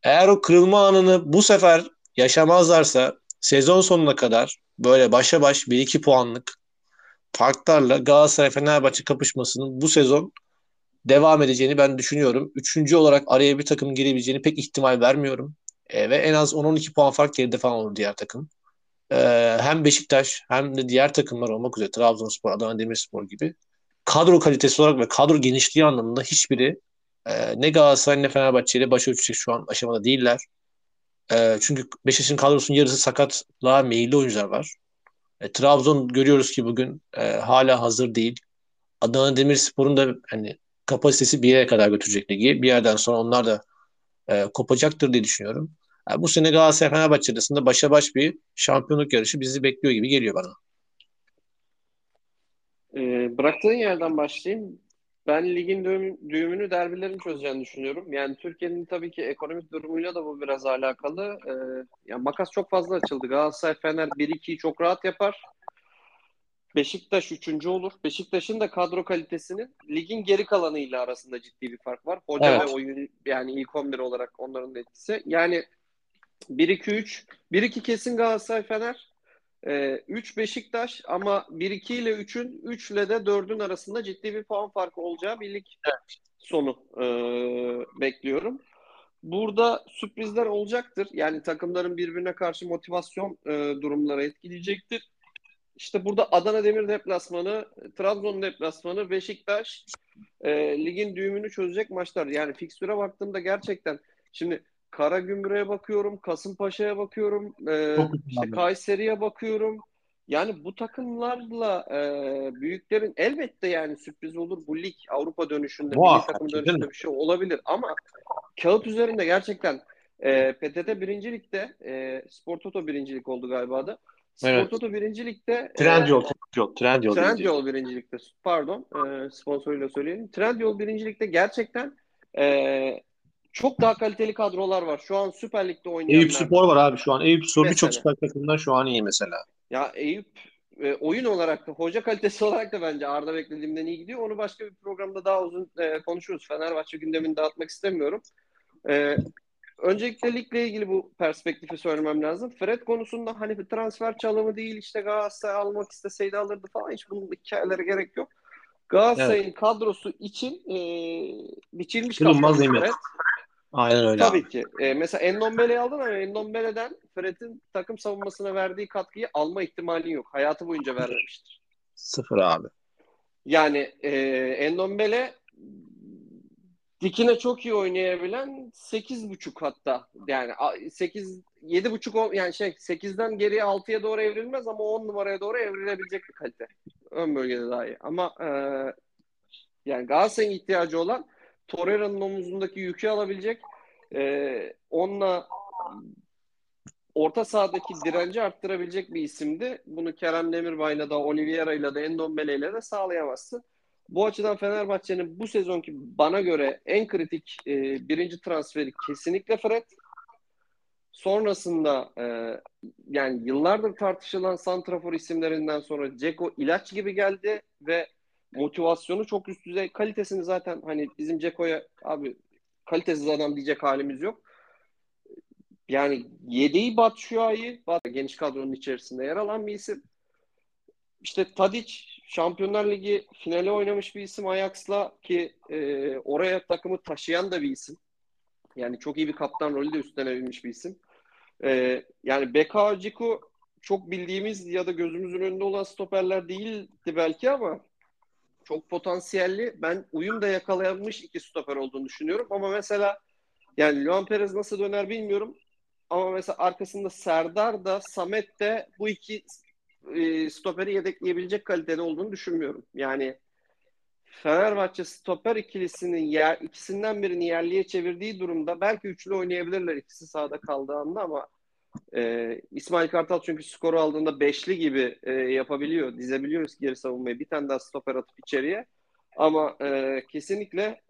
Speaker 1: Eğer o kırılma anını bu sefer yaşamazlarsa sezon sonuna kadar böyle başa baş 1-2 puanlık farklarla Galatasaray Fenerbahçe kapışmasının bu sezon devam edeceğini ben düşünüyorum. Üçüncü olarak araya bir takım girebileceğini pek ihtimal vermiyorum. E, ve en az 10-12 puan fark geride falan olur diğer takım. E, hem Beşiktaş hem de diğer takımlar olmak üzere Trabzonspor, Adana Demirspor gibi kadro kalitesi olarak ve kadro genişliği anlamında hiçbiri e, ne Galatasaray ne Fenerbahçe ile baş ölçecek şu an aşamada değiller. E, çünkü Beşiktaş'ın kadrosunun yarısı sakatlığa meyilli oyuncular var. E, Trabzon görüyoruz ki bugün e, hala hazır değil. Adana Demirspor'un da hani kapasitesi bir yere kadar götürecek ligi. Bir yerden sonra onlar da e, kopacaktır diye düşünüyorum. Bu sene Galatasaray Fenerbahçe arasında başa baş bir şampiyonluk yarışı bizi bekliyor gibi geliyor bana.
Speaker 2: E, bıraktığın yerden başlayayım. Ben ligin düğüm, düğümünü derbilerin çözeceğini düşünüyorum. Yani Türkiye'nin tabii ki ekonomik durumuyla da bu biraz alakalı. Ee, yani makas çok fazla açıldı. Galatasaray Fener 1-2'yi çok rahat yapar. Beşiktaş üçüncü olur. Beşiktaş'ın da kadro kalitesinin ligin geri kalanıyla arasında ciddi bir fark var. Hoca evet. ve oyun yani ilk 11 olarak onların da etkisi. Yani 1-2-3 1-2 kesin Galatasaray Fener 3 ee, Beşiktaş ama 1-2 ile 3'ün 3 ile de 4'ün arasında ciddi bir puan farkı olacağı birlik evet. sonu e, bekliyorum. Burada sürprizler olacaktır. Yani takımların birbirine karşı motivasyon e, durumları etkileyecektir. İşte burada Adana Demir deplasmanı, Trabzon deplasmanı, Beşiktaş e, ligin düğümünü çözecek maçlar. Yani fikstüre baktığımda gerçekten şimdi Karagümrük'e bakıyorum, Kasımpaşa'ya bakıyorum, e, işte Kayseri'ye bakıyorum. Yani bu takımlarla e, büyüklerin elbette yani sürpriz olur bu lig Avrupa dönüşünde, milli takım dönüşünde bir şey olabilir ama kağıt üzerinde gerçekten e, PTT birincilikte, e, Spor Toto birincilik oldu galiba da. Spor evet. Toto birincilikte
Speaker 1: Trendyol, e, Trendyol, Trendyol,
Speaker 2: Trendyol birincilikte. Pardon, e, sponsoruyla söyleyelim. Trendyol birincilikte gerçekten e, çok daha kaliteli kadrolar var. Şu an Süper Lig'de oynayanlar.
Speaker 1: Eyüp Spor var abi şu an. Eyüp Spor birçok süper takımdan şu an iyi mesela.
Speaker 2: Ya Eyüp e, oyun olarak da hoca kalitesi olarak da bence Arda beklediğimden iyi gidiyor. Onu başka bir programda daha uzun e, konuşuruz. Fenerbahçe gündemini dağıtmak istemiyorum. E, öncelikle ligle ilgili bu perspektifi söylemem lazım. Fred konusunda hani transfer çalımı değil işte Galatasaray almak isteseydi alırdı falan hiç bunun hikayelere gerek yok. Galatasaray'ın evet. kadrosu için e, biçilmiş
Speaker 1: Fred. Aynen öyle.
Speaker 2: Tabii abi. ki. E, mesela Endombele'yi aldın ama Endombele'den Fred'in takım savunmasına verdiği katkıyı alma ihtimalin yok. Hayatı boyunca vermemiştir.
Speaker 1: Sıfır abi.
Speaker 2: Yani e, Endombele dikine çok iyi oynayabilen 8.5 hatta. Yani 8 7.5 yani şey 8'den geriye 6'ya doğru evrilmez ama 10 numaraya doğru evrilebilecek bir kalite. Ön bölgede daha iyi. Ama e, Yani Galatasaray'ın ihtiyacı olan Torreira'nın omuzundaki yükü alabilecek e, onunla orta sahadaki direnci arttırabilecek bir isimdi. Bunu Kerem Demirbay'la da Oliveira'yla da Endombele'yle de sağlayamazsın. Bu açıdan Fenerbahçe'nin bu sezonki bana göre en kritik e, birinci transferi kesinlikle Fred. Sonrasında e, yani yıllardır tartışılan santrafor isimlerinden sonra Ceko ilaç gibi geldi ve motivasyonu çok üst düzey. Kalitesini zaten hani bizim Ceko'ya abi kalitesiz adam diyecek halimiz yok. Yani yedeği Batshuayi, Bat geniş kadronun içerisinde yer alan bir isim. İşte Tadic Şampiyonlar Ligi finali oynamış bir isim Ajax'la ki e, oraya takımı taşıyan da bir isim. Yani çok iyi bir kaptan rolü de üstlenebilmiş bir isim. E, yani Beka Ciku çok bildiğimiz ya da gözümüzün önünde olan stoperler değildi belki ama çok potansiyelli. Ben uyum da yakalayamış iki stoper olduğunu düşünüyorum. Ama mesela yani Luan Perez nasıl döner bilmiyorum. Ama mesela arkasında Serdar da Samet de bu iki e, stoperi yedekleyebilecek kalitede olduğunu düşünmüyorum. Yani Fenerbahçe stoper ikilisinin yer, ikisinden birini yerliye çevirdiği durumda belki üçlü oynayabilirler ikisi sahada kaldığı anda ama e, İsmail Kartal çünkü skoru aldığında beşli gibi e, yapabiliyor. Dizebiliyoruz geri savunmayı. Bir tane daha stoper atıp içeriye. Ama e, kesinlikle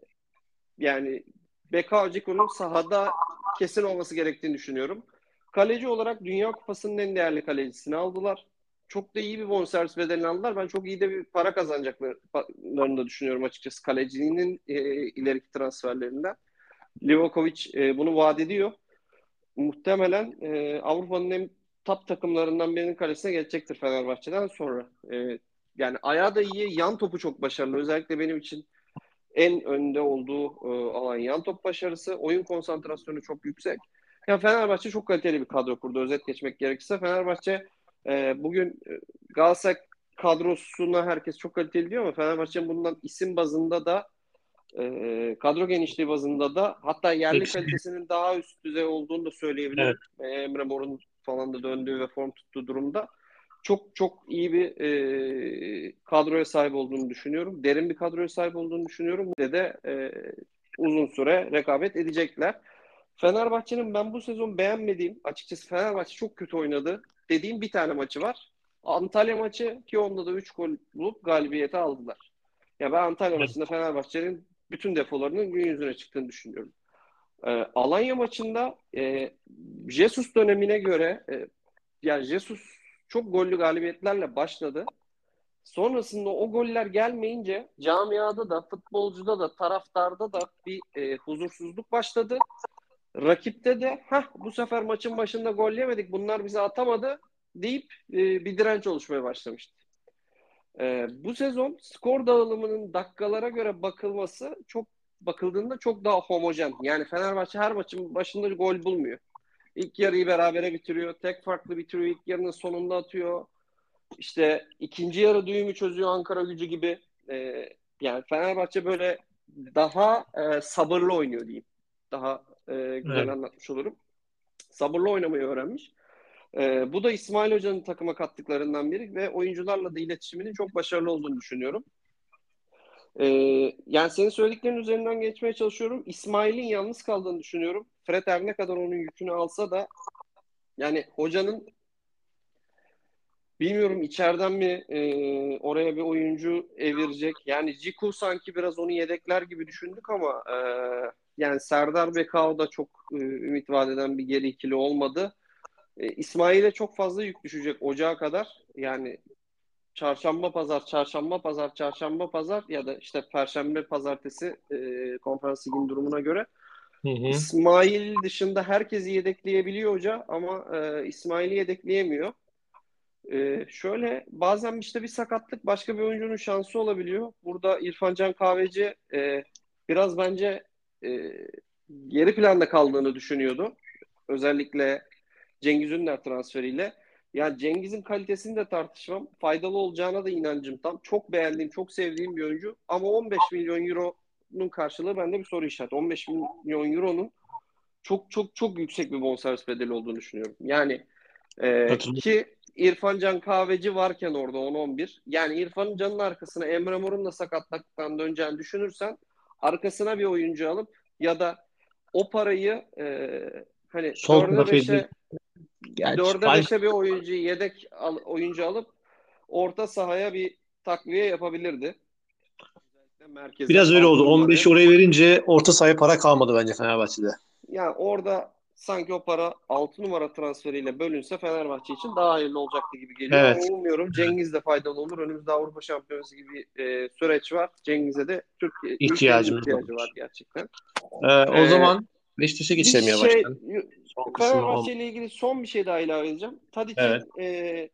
Speaker 2: yani Beka Aciko'nun sahada kesin olması gerektiğini düşünüyorum. Kaleci olarak Dünya Kupası'nın en değerli kalecisini aldılar. Çok da iyi bir bonservis bedelini aldılar. Ben çok iyi de bir para kazanacaklarını da düşünüyorum açıkçası kalecinin e, ileriki transferlerinden. Livakovic e, bunu vaat ediyor muhtemelen e, Avrupa'nın en top takımlarından birinin kalesine geçecektir Fenerbahçe'den sonra. E, yani ayağı da iyi, yan topu çok başarılı. Özellikle benim için en önde olduğu e, alan yan top başarısı. Oyun konsantrasyonu çok yüksek. Yani Fenerbahçe çok kaliteli bir kadro kurdu. Özet geçmek gerekirse Fenerbahçe e, bugün e, Galatasaray kadrosuna herkes çok kaliteli diyor ama Fenerbahçe'nin bundan isim bazında da e, kadro genişliği bazında da hatta yerli Peki. kalitesinin daha üst düzey olduğunu da söyleyebilirim. Evet. Emre Mor'un falan da döndüğü ve form tuttuğu durumda çok çok iyi bir e, kadroya sahip olduğunu düşünüyorum. Derin bir kadroya sahip olduğunu düşünüyorum. Bir de e, uzun süre rekabet edecekler. Fenerbahçe'nin ben bu sezon beğenmediğim, açıkçası Fenerbahçe çok kötü oynadı dediğim bir tane maçı var. Antalya maçı ki onda da 3 gol bulup galibiyeti aldılar. Ya ben Antalya evet. maçında Fenerbahçe'nin bütün defolarının gün yüzüne çıktığını düşünüyorum. E, Alanya maçında e, Jesus dönemine göre e, yani Jesus çok gollü galibiyetlerle başladı. Sonrasında o goller gelmeyince camiada da, futbolcuda da, taraftarda da bir e, huzursuzluk başladı. Rakipte de ha bu sefer maçın başında gol yemedik bunlar bize atamadı deyip e, bir direnç oluşmaya başlamıştı. E, bu sezon skor dağılımının dakikalara göre bakılması çok bakıldığında çok daha homojen. Yani Fenerbahçe her maçın başında gol bulmuyor. İlk yarıyı berabere bitiriyor. Tek farklı bitiriyor. İlk yarının sonunda atıyor. İşte ikinci yarı düğümü çözüyor Ankara gücü gibi. E, yani Fenerbahçe böyle daha e, sabırlı oynuyor diyeyim. Daha e, güzel evet. anlatmış olurum. Sabırlı oynamayı öğrenmiş. E, bu da İsmail Hoca'nın takıma kattıklarından biri ve oyuncularla da iletişiminin çok başarılı olduğunu düşünüyorum. E, yani senin söylediklerin üzerinden geçmeye çalışıyorum. İsmail'in yalnız kaldığını düşünüyorum. Fred her ne kadar onun yükünü alsa da yani hocanın bilmiyorum içeriden mi e, oraya bir oyuncu evirecek. Yani Ciku sanki biraz onu yedekler gibi düşündük ama e, yani Serdar Bekao da çok e, ümit vadeden bir geri ikili olmadı. E, İsmail'e çok fazla yük düşecek ocağa kadar. Yani çarşamba pazar, çarşamba pazar, çarşamba pazar ya da işte perşembe pazartesi e, konferans ligin durumuna göre. Hı hı. İsmail dışında herkesi yedekleyebiliyor hoca ama e, İsmail'i yedekleyemiyor. E, şöyle bazen işte bir sakatlık başka bir oyuncunun şansı olabiliyor. Burada İrfan Can Kahveci e, biraz bence e, geri planda kaldığını düşünüyordu. Özellikle Cengiz Ünder transferiyle. Yani Cengiz'in kalitesini de tartışmam. Faydalı olacağına da inancım tam. Çok beğendiğim, çok sevdiğim bir oyuncu. Ama 15 milyon euronun karşılığı bende bir soru işareti. 15 milyon euronun çok çok çok yüksek bir bonservis bedeli olduğunu düşünüyorum. Yani e, ki İrfan Can Kahveci varken orada 10-11. Yani İrfan Can'ın arkasına Emre Mor'un da sakatlıktan döneceğini düşünürsen arkasına bir oyuncu alıp ya da o parayı e, hani
Speaker 1: Son
Speaker 2: 4'e
Speaker 1: profilde
Speaker 2: 5'e
Speaker 1: Gerçi
Speaker 2: 4'e
Speaker 1: Fal-
Speaker 2: 5'e bir oyuncu yedek al- oyuncu alıp orta sahaya bir takviye yapabilirdi. Merkeze
Speaker 1: biraz öyle oldu.
Speaker 2: Abdülhamid'e.
Speaker 1: 15'i oraya verince orta sahaya para kalmadı bence Fenerbahçe'de.
Speaker 2: Yani orada sanki o para 6 numara transferiyle bölünse Fenerbahçe için daha hayırlı olacaktı gibi geliyor.
Speaker 1: Evet.
Speaker 2: Ama umuyorum Cengiz de faydalı olur. Önümüzde Avrupa Şampiyonası gibi e, süreç var. Cengiz'e de Türkiye
Speaker 1: İhtiyacımız
Speaker 2: ihtiyacı
Speaker 1: var.
Speaker 2: gerçekten.
Speaker 1: Ee, o
Speaker 2: Ee,
Speaker 1: zaman Beşiktaş'a geçelim yavaştan.
Speaker 2: şey,
Speaker 1: Son
Speaker 2: Fenerbahçe ile ilgili son bir şey daha ilave edeceğim. Tadic'in
Speaker 1: Evet.
Speaker 2: e,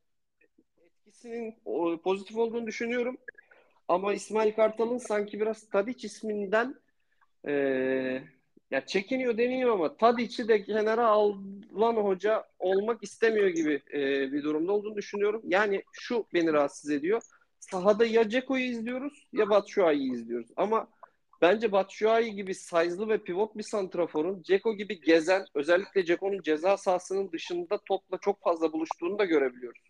Speaker 2: etkisinin o, pozitif olduğunu düşünüyorum. Ama İsmail Kartal'ın sanki biraz Tadic isminden e, ya çekiniyor deniyor ama Tadic'i de kenara alan hoca olmak istemiyor gibi e, bir durumda olduğunu düşünüyorum. Yani şu beni rahatsız ediyor. Sahada ya Ceko'yu izliyoruz ya Batshuayi'yi izliyoruz. Ama bence Batshuayi gibi size'lı ve pivot bir santraforun Ceko gibi gezen özellikle Ceko'nun ceza sahasının dışında topla çok fazla buluştuğunu da görebiliyoruz.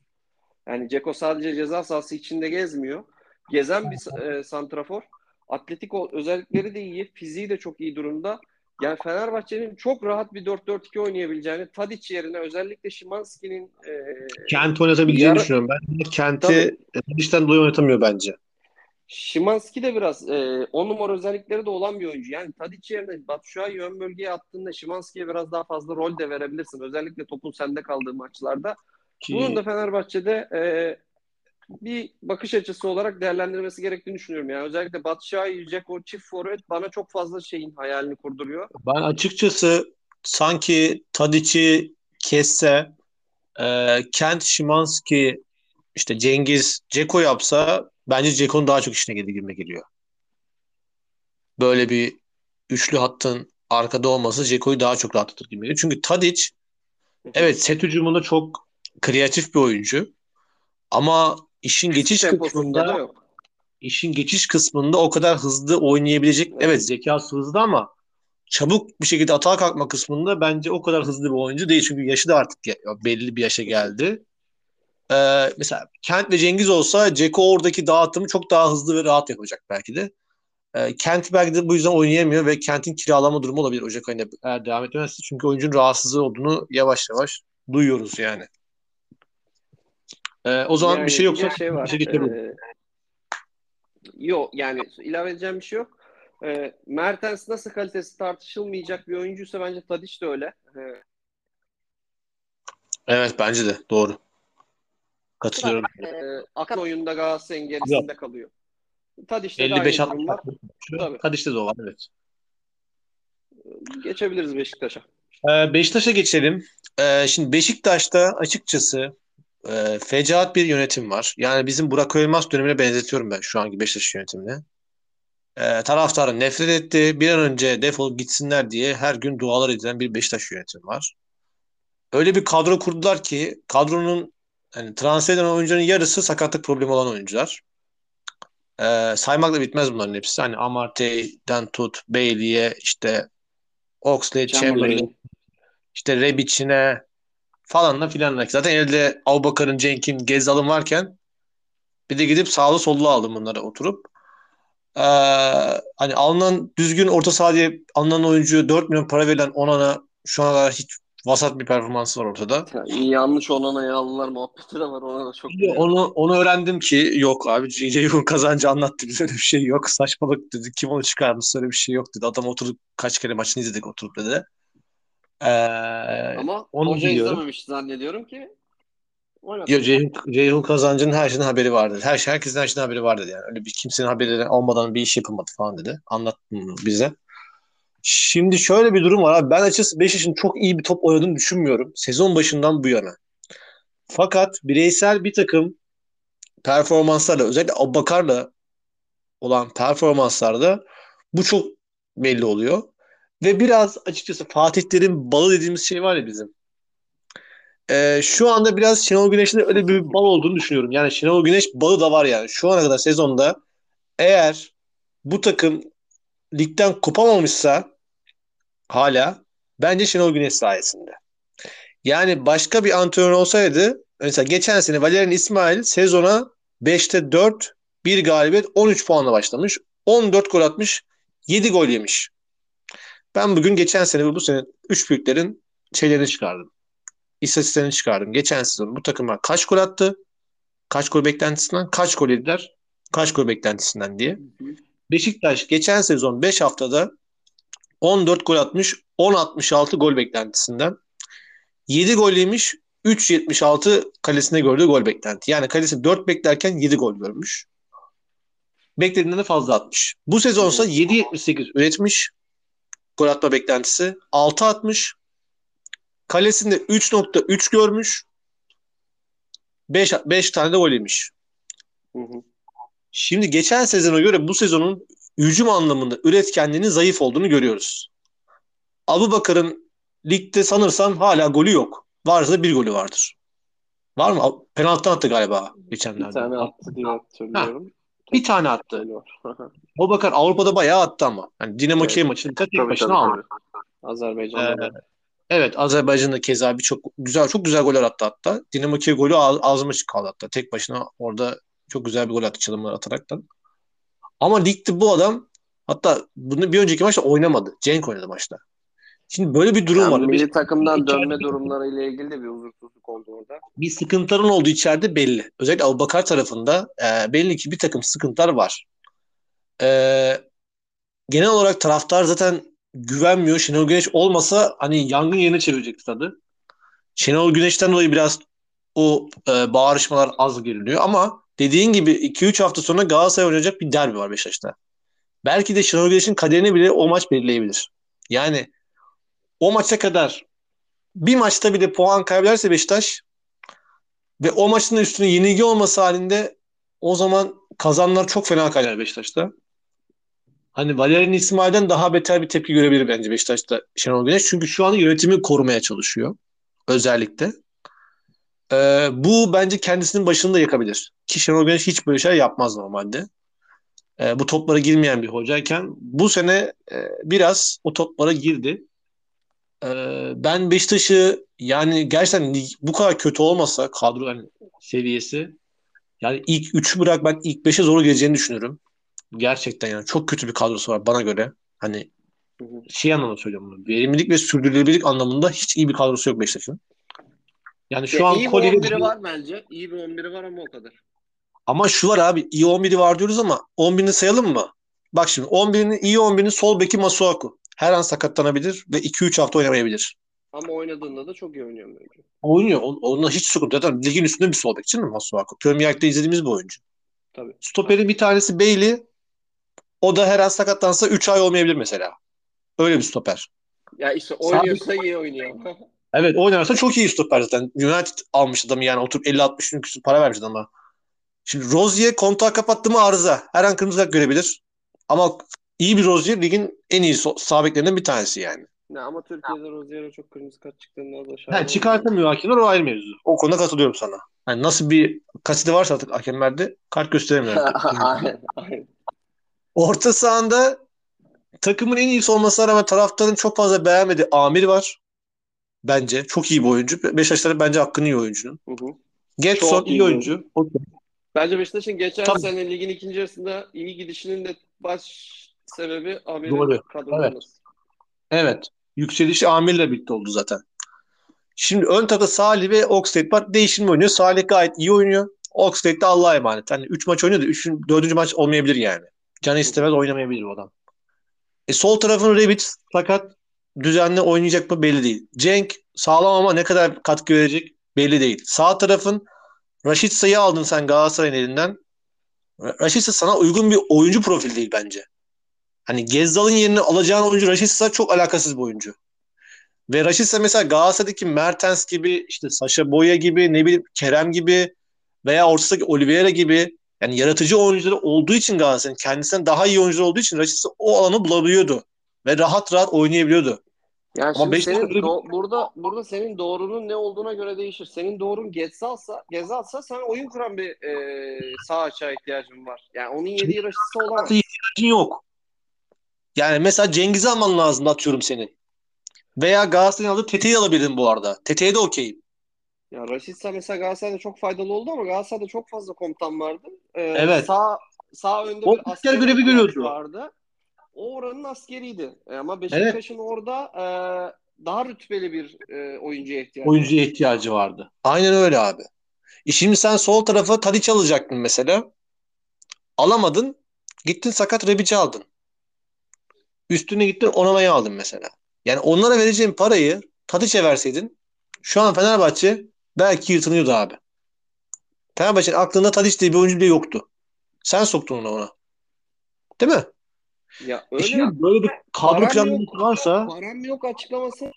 Speaker 2: Yani Ceko sadece ceza sahası içinde gezmiyor. Gezen bir e, santrafor. Atletik özellikleri de iyi. Fiziği de çok iyi durumda. Yani Fenerbahçe'nin çok rahat bir 4-4-2 oynayabileceğini Tadic yerine özellikle Şimanski'nin e,
Speaker 1: Kent oynatabileceğini
Speaker 2: Yarı-
Speaker 1: düşünüyorum ben. Kent'i. Tadic'ten dolayı oynatamıyor bence.
Speaker 2: Şimanski de biraz e, on numara özellikleri de olan bir oyuncu. Yani Tadic yerine Batshuayi ön bölgeye attığında Şimanski'ye biraz daha fazla rol de verebilirsin. Özellikle topun sende kaldığı maçlarda.
Speaker 1: Ki
Speaker 2: Bunun da Fenerbahçe'de e, bir bakış açısı olarak değerlendirmesi gerektiğini düşünüyorum. Yani özellikle Batshuayi, Dzeko çift forvet bana çok fazla şeyin hayalini kurduruyor.
Speaker 1: ben açıkçası sanki Tadic'i kesse e, Kent, Şimanski işte Cengiz, Ceko yapsa bence Ceko'nun daha çok işine gelir gibi geliyor. Böyle bir üçlü hattın arkada olması Ceko'yu daha çok rahatlatır gibi geliyor. Çünkü Tadic evet set hücumunda çok kreatif bir oyuncu. Ama işin geçiş kısmında
Speaker 2: yok.
Speaker 1: işin geçiş kısmında o kadar hızlı oynayabilecek
Speaker 2: Evet.
Speaker 1: zekası hızlı ama çabuk bir şekilde atağa kalkma kısmında bence o kadar hızlı bir oyuncu değil. Çünkü yaşı da artık belli bir yaşa geldi. Ee, mesela Kent ve Cengiz olsa Ceko oradaki dağıtımı çok daha hızlı ve rahat yapacak belki de. Ee, Kent belki de bu yüzden oynayamıyor ve Kent'in kiralama durumu olabilir Ocak ayında eğer devam etmezse. Çünkü oyuncunun rahatsızlığı olduğunu yavaş yavaş duyuyoruz yani. Ee, o zaman
Speaker 2: Yani
Speaker 1: bir şey yoksa
Speaker 2: şey var.
Speaker 1: bir şey geçelim.
Speaker 2: e, yok yani ilave edeceğim bir şey yok. E, Mertens nasıl kalitesi tartışılmayacak bir oyuncuysa bence Tadic de öyle. E,
Speaker 1: Evet bence de doğru. Katılıyorum.
Speaker 2: e, aklı oyunda Galatasaray'ın gerisinde kalıyor. De aynı
Speaker 1: 55
Speaker 2: durum var.
Speaker 1: 60
Speaker 2: Tabii.
Speaker 1: Tadic'te de o var evet.
Speaker 2: Geçebiliriz Beşiktaş'a.
Speaker 1: Ee, Beşiktaş'a geçelim. Ee, şimdi Beşiktaş'ta açıkçası e, fecaat bir yönetim var. Yani bizim Burak Elmas dönemine benzetiyorum ben şu anki Beşiktaş yönetimine. Ee, taraftarı nefret etti. Bir an önce defolup gitsinler diye her gün dualar edilen bir Beşiktaş yönetimi var. Öyle bir kadro kurdular ki kadronun hani transfer edilen oyuncuların yarısı sakatlık problemi olan oyuncular. Ee, saymakla bitmez bunların hepsi. Hani Amartey'den tut, Bailey'e işte Oxlade, Chamberlain, işte Rebic'ine falanla filanla. Zaten elde Abubakar'ın, Cenk'in, Gezzal'ın varken bir de gidip sağlı sollu aldım bunları oturup. Ee, hani alınan düzgün orta saha diye alınan oyuncuya 4 milyon para verilen Onana şu ana kadar hiç vasat bir performansı var ortada.
Speaker 2: Ya, yanlış Onana'yı aldılar muhabbeti de var. Ona da çok
Speaker 1: Onu, onu öğrendim ki yok abi Ceyhun kazancı anlattı bize öyle bir şey yok. Saçmalık dedi. Kim onu çıkarmış öyle bir şey yok dedi. Adam oturup kaç kere maçını izledik oturup dedi. Ee,
Speaker 2: Ama
Speaker 1: onu
Speaker 2: hoca
Speaker 1: biliyorum.
Speaker 2: izlememiş zannediyorum ki.
Speaker 1: Ceyhun, Kazancı'nın her şeyden haberi vardı. Her şey, herkesin her şeyden haberi vardı yani. Öyle bir kimsenin haberi olmadan bir iş yapılmadı falan dedi. Anlattım bize. Şimdi şöyle bir durum var abi. Ben açıkçası Beşiktaş'ın çok iyi bir top oynadığını düşünmüyorum. Sezon başından bu yana. Fakat bireysel bir takım performanslarla özellikle Abubakar'la olan performanslarda bu çok belli oluyor. Ve biraz açıkçası Fatih Terim balı dediğimiz şey var ya bizim. Ee, şu anda biraz Şenol Güneş'in de öyle bir bal olduğunu düşünüyorum. Yani Şenol Güneş balı da var yani. Şu ana kadar sezonda eğer bu takım ligden kopamamışsa hala bence Şenol Güneş sayesinde. Yani başka bir antrenör olsaydı mesela geçen sene Valerian İsmail sezona 5'te 4, 1 galibiyet, 13 puanla başlamış. 14 gol atmış, 7 gol yemiş. Ben bugün geçen sene ve bu sene 3 büyüklerin şeylerini çıkardım. İstatistiklerini çıkardım. Geçen sezon bu takımlar kaç gol attı? Kaç gol beklentisinden? Kaç gol yediler? Kaç gol beklentisinden diye. Beşiktaş geçen sezon 5 haftada 14 gol atmış, 10-66 gol beklentisinden. 7 gol yemiş, 3.76 kalesine gördüğü gol beklenti. Yani kalesi 4 beklerken 7 gol görmüş. Beklediğinden de fazla atmış. Bu sezonsa 7.78 üretmiş. Gol atma beklentisi. 6 atmış. Kalesinde 3.3 görmüş. 5, 5 tane de gol yemiş.
Speaker 2: Hı hı.
Speaker 1: Şimdi geçen sezona göre bu sezonun hücum anlamında üretkenliğinin zayıf olduğunu görüyoruz. Abu Bakar'ın ligde sanırsam hala golü yok. Varsa bir golü vardır. Var mı? Penaltıdan attı galiba geçenlerde.
Speaker 2: Bir tane attı diye hatırlıyorum.
Speaker 1: Bir tane attı. Abu Bakar Avrupa'da bayağı attı ama. Yani Dinamo
Speaker 2: Evet.
Speaker 1: Kiev maçını tek
Speaker 2: Tabii,
Speaker 1: başına
Speaker 2: tabii,
Speaker 1: aldı.
Speaker 2: Azerbaycan'da.
Speaker 1: Ee, evet Azerbaycan'da keza birçok güzel çok güzel goller attı hatta. Dinamo Kiev golü ağ- ağzıma çık kaldı hatta. Tek başına orada çok güzel bir gol attı çalımlar ataraktan. Ama ligde bu adam hatta bunu bir önceki maçta oynamadı. Cenk oynadı maçta. Şimdi böyle bir durum
Speaker 2: Yani
Speaker 1: var.
Speaker 2: milli takımdan
Speaker 1: İçeride-
Speaker 2: dönme durumlarıyla ilgili de bir huzursuzluk oldu orada.
Speaker 1: bir sıkıntıların olduğu içeride belli. Özellikle Abubakar tarafında e, belli ki bir takım sıkıntılar var. E, genel olarak taraftar zaten güvenmiyor. Şenol Güneş olmasa hani yangın yerine çevirecek tadı. Şenol Güneş'ten dolayı biraz o e, bağırışmalar az geriliyor ama dediğin gibi 2-3 hafta sonra Galatasaray oynayacak bir derbi var Beşiktaş'ta. Belki de Şenol Güneş'in kaderini bile o maç belirleyebilir. Yani o maça kadar bir maçta bile puan kaybederse Beşiktaş ve o maçın üstüne yenilgi olması halinde o zaman kazanlar çok fena kaynar Beşiktaş'ta. Hani Valerian İsmail'den daha beter bir tepki görebilir bence Beşiktaş'ta Şenol Güneş. Çünkü şu anda yönetimi korumaya çalışıyor. Özellikle. Ee, bu bence kendisinin başını da yakabilir. Ki Şenol Güneş hiç böyle şey yapmaz normalde. Ee, bu toplara girmeyen bir hocayken bu sene e, biraz o toplara girdi. Ee, ben Beşiktaş'ı yani gerçekten bu kadar kötü olmasa kadro yani seviyesi yani ilk 3'ü bırak ben ilk 5'e zor geleceğini düşünüyorum. Gerçekten yani çok kötü bir kadrosu var bana göre. Hani şey anlamda söylüyorum bunu. Verimlilik ve sürdürülebilirlik anlamında hiç iyi bir kadrosu yok Beşiktaş'ın. Yani şu
Speaker 2: Ya
Speaker 1: an
Speaker 2: iyi bir
Speaker 1: Koli ve-
Speaker 2: 11'i var bence. İyi bir 11'i var ama o kadar.
Speaker 1: Ama şu var abi iyi 11'i var diyoruz ama 11'ini sayalım mı? Bak şimdi 11'ini iyi 11'inin sol beki Masuaku. Her an sakatlanabilir ve 2-3 hafta oynamayabilir.
Speaker 2: Ama oynadığında da çok iyi oynuyor bence.
Speaker 1: Oynuyor. On- Onunla hiç sıkıntı. Zaten ligin üstünde bir sol bek değil mi Masuaku? Premier Lig'de izlediğimiz bir oyuncu.
Speaker 2: Tabii.
Speaker 1: Stoperin bir tanesi Bailey. O da her an sakatlansa 3 ay olmayabilir mesela. Öyle bir stoper.
Speaker 2: Ya işte oynuyorsa iyi oynuyor.
Speaker 1: Evet oynarsa çok iyi stoper zaten. United almış adamı yani oturup 50-60 bin küsur para vermiş adama. Şimdi Rozier kontağı kapattı mı arıza. Her an kırmızı kart görebilir. Ama iyi bir Rozier ligin en iyi so- sağ beklerinden bir tanesi yani.
Speaker 2: ne, ama Türkiye'de Rozier'e çok kırmızı kart çıktığında da
Speaker 1: Ha,
Speaker 2: şahane
Speaker 1: çıkartamıyor hakemler o ayrı mevzu. O konuda katılıyorum sana. Hani nasıl bir kaseti varsa artık hakemlerde kart gösteremiyor.
Speaker 2: aynen, aynen.
Speaker 1: Orta sahanda takımın en iyisi olmasına rağmen taraftarın çok fazla beğenmediği Amir var. Bence. Çok iyi bir oyuncu. Beşiktaşların bence hakkını iyi oyuncunun.
Speaker 2: Hı hı.
Speaker 1: Getson
Speaker 2: Çok
Speaker 1: iyi
Speaker 2: iyi
Speaker 1: oyuncu.
Speaker 2: Bence Beşiktaş'ın geçen
Speaker 1: Tabii.
Speaker 2: sene ligin ikinci yarısında iyi gidişinin de baş sebebi Amir'in
Speaker 1: Doğru.
Speaker 2: kadrolanması.
Speaker 1: Evet. Yükselişi Amir'le birlikte oldu zaten. Şimdi ön tarafta Salih ve Oxlade var. Değişim oynuyor. Salih gayet iyi oynuyor. Oxlade de Allah'a emanet. Hani 3 maç oynuyor da 3. 4. maç olmayabilir yani. Canı istemez oynamayabilir o adam. E, sol tarafın Rebic fakat düzenli oynayacak mı belli değil. Cenk sağlam ama ne kadar katkı verecek belli değil. Sağ tarafın Raşit Say'ı aldın sen Galatasaray'ın elinden. Ra- Raşit Say sana uygun bir oyuncu profili değil bence. Hani Gezzal'ın yerine alacağın oyuncu Raşit Say çok alakasız bir oyuncu. Ve Raşit Say mesela Galatasaray'daki Mertens gibi işte Saşa Boya gibi ne bileyim Kerem gibi veya ortadaki Oliveira gibi yani yaratıcı oyuncuları olduğu için Galatasaray'ın kendisinden daha iyi oyuncular olduğu için Raşit Say o alanı bulabiliyordu. Ve rahat rahat oynayabiliyordu.
Speaker 2: Yani
Speaker 1: Ama
Speaker 2: şimdi senin do- burada burada senin doğrunun ne olduğuna göre değişir. Senin doğrun Gezal'sa, Gezal'sa sen oyun kuran bir e, sağ açığa ihtiyacın var. Yani onun yediği raşitse olamaz.
Speaker 1: ihtiyacın yok. Yani mesela Cengiz'i alman lazım atıyorum seni. Veya Galatasaray'ın aldığı Tete'yi alabilirim bu arada. Tete'ye de okeyim.
Speaker 2: Ya Rashica mesela Galatasaray'da çok faydalı oldu ama Galatasaray'da çok fazla komutan vardı. Ee,
Speaker 1: Evet.
Speaker 2: Sağ sağ önde
Speaker 1: O
Speaker 2: bir
Speaker 1: asker görevi görüyordu.
Speaker 2: vardı. O oranın askeriydi. E, ama Beşiktaş'ın orada e, daha rütbeli bir e, oyuncuya ihtiyacı.
Speaker 3: Oyuncuya ihtiyacı vardı.
Speaker 1: Aynen öyle abi. E şimdi sen sol tarafa Tadiç alacaktın mesela. Alamadın. Gittin sakat Rebiç'i aldın. Üstüne gittin Onana'yı aldın mesela. Yani onlara vereceğin parayı Tadiç'e verseydin şu an Fenerbahçe belki yırtınıyordu abi. Fenerbahçe'nin aklında Tadiç diye bir oyuncu bile yoktu. Sen soktun onu ona. Değil mi?
Speaker 2: Ya
Speaker 1: E
Speaker 2: öyle
Speaker 1: şimdi böyle bir kadro
Speaker 2: yok.
Speaker 1: varsa
Speaker 2: param yok açıklaması.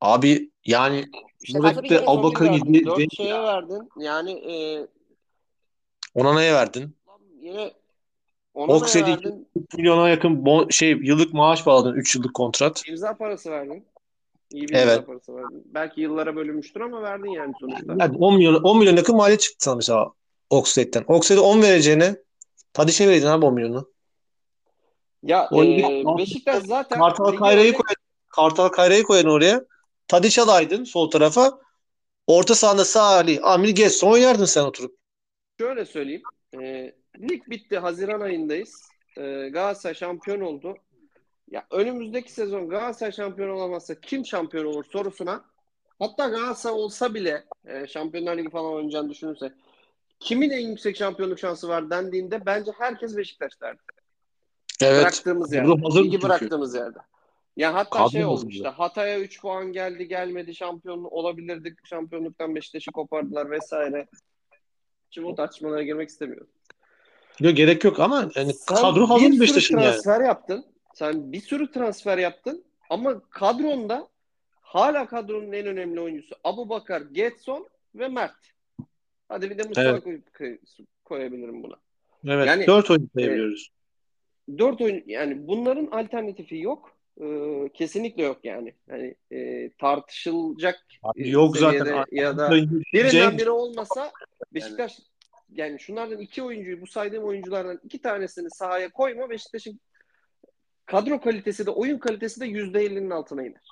Speaker 1: abi yani
Speaker 2: İşte
Speaker 1: Abubakar'ı
Speaker 2: Soner verdin.
Speaker 1: yedi-
Speaker 2: Dört şeye verdin. Yani e,
Speaker 1: Onana'ya verdin.
Speaker 2: yine ona verdin.
Speaker 1: 3 milyona yakın bon- şey yıllık maaş bağladın 3 yıllık kontrat.
Speaker 2: İmza parası verdin. İyi bir
Speaker 1: Evet.
Speaker 2: imza parası verdin. Belki yıllara bölünmüştür ama verdin yani sonuçta.
Speaker 1: Yani 10 milyon 10 milyon yakın maliyet çıktı sana mesela Oxlade'den. Oxlade'e 10 vereceğine Tadiş'e vereceksin abi 10 milyonu.
Speaker 2: Ya
Speaker 1: O
Speaker 2: e, Beşiktaş zaten
Speaker 1: Kartal Kayra'yı koy Kartal Kayra'yı koyun oraya. Tadiç alaydın sol tarafa. Orta sahada Salih, Amir Getson oynardın sen oturup.
Speaker 2: şöyle söyleyeyim. E, lig bitti. Haziran ayındayız. E, Galatasaray şampiyon oldu. Ya önümüzdeki sezon Galatasaray şampiyon olamazsa kim şampiyon olur sorusuna hatta Galatasaray olsa bile e, Şampiyonlar Ligi falan oynayacağını düşünürse kimin en yüksek şampiyonluk şansı var dendiğinde bence herkes Beşiktaş derdi.
Speaker 1: Evet.
Speaker 2: Bıraktığımız yerde.
Speaker 1: Hazır çünkü.
Speaker 2: bıraktığımız yerde. Ya hatta
Speaker 1: Kadro
Speaker 2: şey oldu işte Hatay'a 3 puan geldi gelmedi şampiyon olabilirdik. Şampiyonluktan Beşiktaş'ı kopardılar vesaire. Şimdi o tartışmalara girmek istemiyorum.
Speaker 1: Yok, gerek yok ama yani
Speaker 2: Sen
Speaker 1: kadro
Speaker 2: bir
Speaker 1: hazır
Speaker 2: sürü
Speaker 1: Beşiktaş'ın yani.
Speaker 2: transfer yaptın. Sen bir sürü transfer yaptın ama kadronda hala kadronun en önemli oyuncusu Abu Bakar, Getson ve Mert. Hadi bir de Mustafa
Speaker 1: Evet.
Speaker 2: koy- koy- koyabilirim buna.
Speaker 1: Evet.
Speaker 2: Yani-
Speaker 1: 4 oyuncu sayabiliyoruz.
Speaker 2: Dört oyun yani bunların alternatifi yok. Ee, kesinlikle yok yani. Yani e, tartışılacak
Speaker 1: Abi
Speaker 2: e,
Speaker 1: yok zaten.
Speaker 2: ya da
Speaker 1: Oyuncu
Speaker 2: birinden biri olmasa Beşiktaş yani şunlardan iki oyuncuyu bu saydığım oyunculardan iki tanesini sahaya koyma Beşiktaş'ın kadro kalitesi de oyun kalitesi de yüzde ellinin altına iner.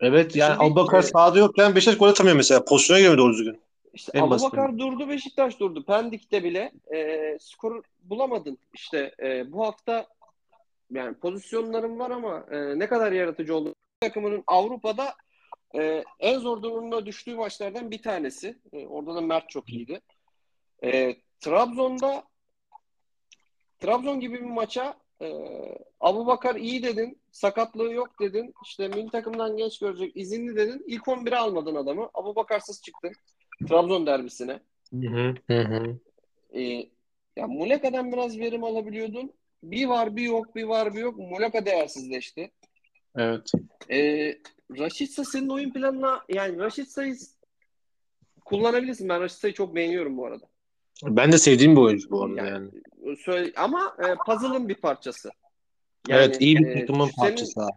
Speaker 1: Evet yani
Speaker 2: Şimdi,
Speaker 1: Abubakar
Speaker 2: e,
Speaker 1: sahada yokken Beşiktaş gol atamıyor mesela. Pozisyona giremedi doğru düzgün.
Speaker 2: İşte
Speaker 1: En
Speaker 2: Abubakar durdu Beşiktaş durdu. Pendik'te bile e, skor bulamadın. İşte e, bu hafta yani pozisyonlarım var ama e, ne kadar yaratıcı oldu. Takımının Avrupa'da e, en zor durumda düştüğü maçlardan bir tanesi. E, orada da Mert çok iyiydi. E, Trabzon'da Trabzon gibi bir maça e, Abubakar iyi dedin. Sakatlığı yok dedin. İşte milli takımdan genç görecek izinli dedin. İlk 11'e almadın adamı. Abubakarsız çıktın. Trabzon derbisine.
Speaker 1: Hı hı. Hı hı.
Speaker 2: E, ya Muleka'dan biraz verim alabiliyordun. Bir var bir yok, bir var bir yok. Muleka değersizleşti.
Speaker 1: Evet.
Speaker 2: E, Raşitsa senin oyun planına yani Raşitsa'yı kullanabilirsin. Ben Raşitsa'yı çok beğeniyorum bu arada.
Speaker 1: Ben de sevdiğim bir oyuncu bu arada
Speaker 2: Yani,
Speaker 1: yani.
Speaker 2: Söyle, ama e, puzzle'ın bir parçası. Yani,
Speaker 1: evet iyi bir
Speaker 2: e,
Speaker 1: takımın
Speaker 2: senin-
Speaker 1: parçası abi.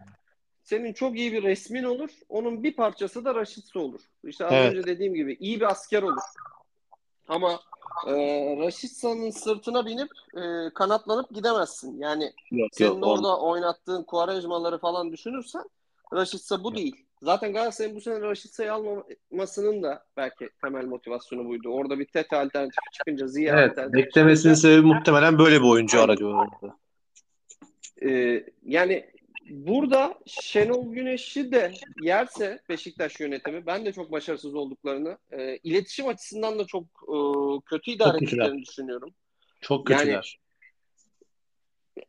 Speaker 2: senin çok iyi bir resmin olur. Onun bir parçası da Raşitsa olur. İşte az
Speaker 1: Evet.
Speaker 2: önce dediğim gibi iyi bir asker olur. Ama e, Raşitsa'nın sırtına binip e, kanatlanıp gidemezsin. Yani
Speaker 1: Yok
Speaker 2: senin
Speaker 1: yok.
Speaker 2: orada oynattığın Kuarejmaları falan düşünürsen Raşitsa bu değil. Zaten Galatasaray'ın bu sene Raşitsa'yı almamasının da belki temel motivasyonu buydu. Orada bir Tete alternatifi çıkınca Ziya
Speaker 1: Evet.
Speaker 2: alternatifi
Speaker 1: Beklemesinin
Speaker 2: çıkınca-
Speaker 1: sebebi muhtemelen böyle bir oyuncu aracı orada.
Speaker 2: Ee, yani burada Şenol Güneş'i de yerse Beşiktaş yönetimi ben de çok başarısız olduklarını e, iletişim açısından da çok e, kötü idare
Speaker 1: Çok
Speaker 2: ettiklerini düşünüyorum.
Speaker 1: Çok
Speaker 2: Yani-
Speaker 1: kötüler.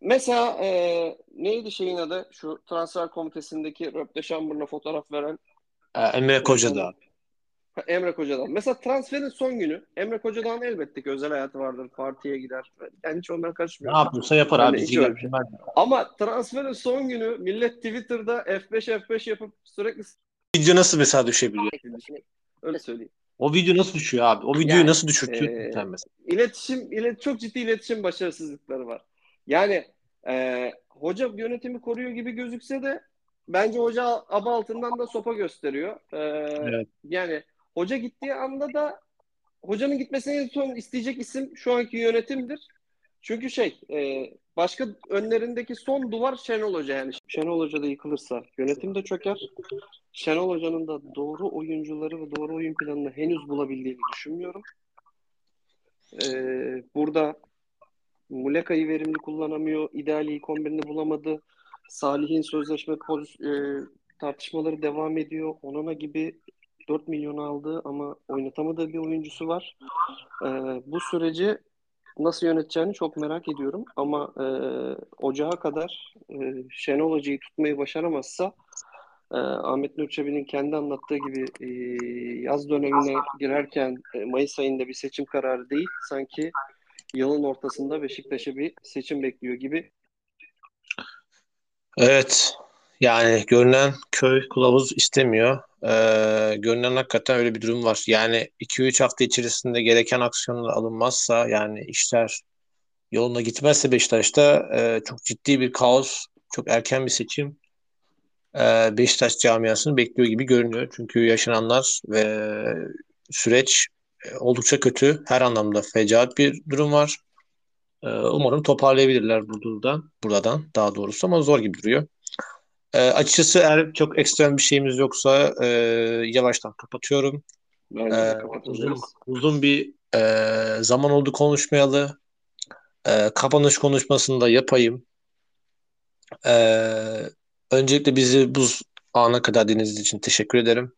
Speaker 2: Mesela e, neydi şeyin adı? Şu transfer komitesindeki Röpte Şambur'la fotoğraf veren
Speaker 1: Emre Kocadağ.
Speaker 2: Emre Kocadağ. Mesela transferin son günü Emre Kocadağ'ın elbette ki özel hayatı vardır. Partiye gider. Ben hiç ondan
Speaker 1: Ne
Speaker 2: karışmıyorum.
Speaker 1: yapıyorsa yapar
Speaker 2: Yani
Speaker 1: abi.
Speaker 2: hiç öyle şey. Ama transferin son günü millet Twitter'da F5 F5 yapıp sürekli
Speaker 1: Video nasıl mesela düşebiliyor?
Speaker 2: öyle söyleyeyim.
Speaker 1: O video nasıl düşüyor abi? O videoyu
Speaker 2: Yani,
Speaker 1: nasıl düşürtüyorsun
Speaker 2: e,
Speaker 1: sen mesela?
Speaker 2: İletişim, ilet çok ciddi iletişim başarısızlıkları var. Yani e, hoca yönetimi koruyor gibi gözükse de bence hoca aba altından da sopa gösteriyor. E,
Speaker 1: Evet.
Speaker 2: Yani hoca gittiği anda da hocanın gitmesini son isteyecek isim şu anki yönetimdir. Çünkü şey e, başka önlerindeki son duvar Şenol Hoca yani. Şenol Hoca da yıkılırsa yönetim de çöker. Şenol Hoca'nın da doğru oyuncuları ve doğru oyun planını henüz bulabildiğini düşünmüyorum. Ee, burada Muleka'yı verimli kullanamıyor. İdeal ilk 11'ini bulamadı. Salih'in sözleşme poz- e, tartışmaları devam ediyor. Onana gibi 4 milyon aldığı ama oynatamadığı bir oyuncusu var. Ee, bu süreci nasıl yöneteceğini çok merak ediyorum. Ama e, ocağa kadar e, Şenol Hoca'yı tutmayı başaramazsa e, Ahmet Nur Çebi'nin kendi anlattığı gibi e, yaz dönemine girerken e, Mayıs ayında bir seçim kararı değil, sanki yılın ortasında Beşiktaş'ı bir seçim bekliyor gibi.
Speaker 1: Evet. Yani görünen köy kılavuz istemiyor. Ee, görünen hakikaten öyle bir durum var. Yani 2-3 hafta içerisinde gereken aksiyonlar alınmazsa yani işler yoluna gitmezse Beşiktaş'ta e, çok ciddi bir kaos, çok erken bir seçim e, Beşiktaş camiasını bekliyor gibi görünüyor. Çünkü yaşananlar ve süreç oldukça kötü. Her anlamda fecaat bir durum var. Umarım toparlayabilirler buradan, buradan daha doğrusu ama zor gibi duruyor. E, açıkçası eğer çok ekstrem bir şeyimiz yoksa e, yavaştan kapatıyorum.
Speaker 2: Bence
Speaker 1: E,
Speaker 2: de
Speaker 1: uzun, uzun bir e, zaman oldu konuşmayalı. E, kapanış konuşmasını da yapayım. E, öncelikle bizi bu ana kadar dinlediğiniz için teşekkür ederim.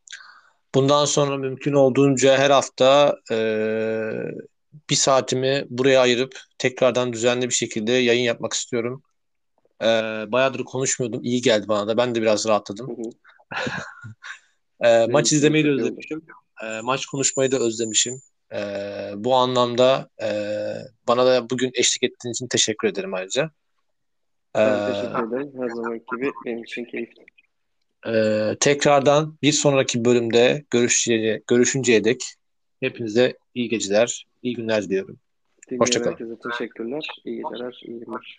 Speaker 1: Bundan sonra mümkün olduğunca her hafta e, bir saatimi buraya ayırıp tekrardan düzenli bir şekilde yayın yapmak istiyorum. E, bayağıdır konuşmuyordum. İyi geldi bana da. Ben de biraz rahatladım.
Speaker 2: hı.
Speaker 1: E, maç izlemeyi de özlemişim. E, maç konuşmayı da özlemişim. E, bu anlamda e, bana da bugün eşlik ettiğin için teşekkür ederim ayrıca.
Speaker 2: Ben teşekkür ederim. Her zaman gibi benim için keyifli.
Speaker 1: e, tekrardan bir sonraki bölümde görüşeceğe, görüşünceye dek hepinize iyi geceler, iyi günler diliyorum. Hoşçakalın.
Speaker 2: herkese teşekkürler. İyi geceler, iyi günler.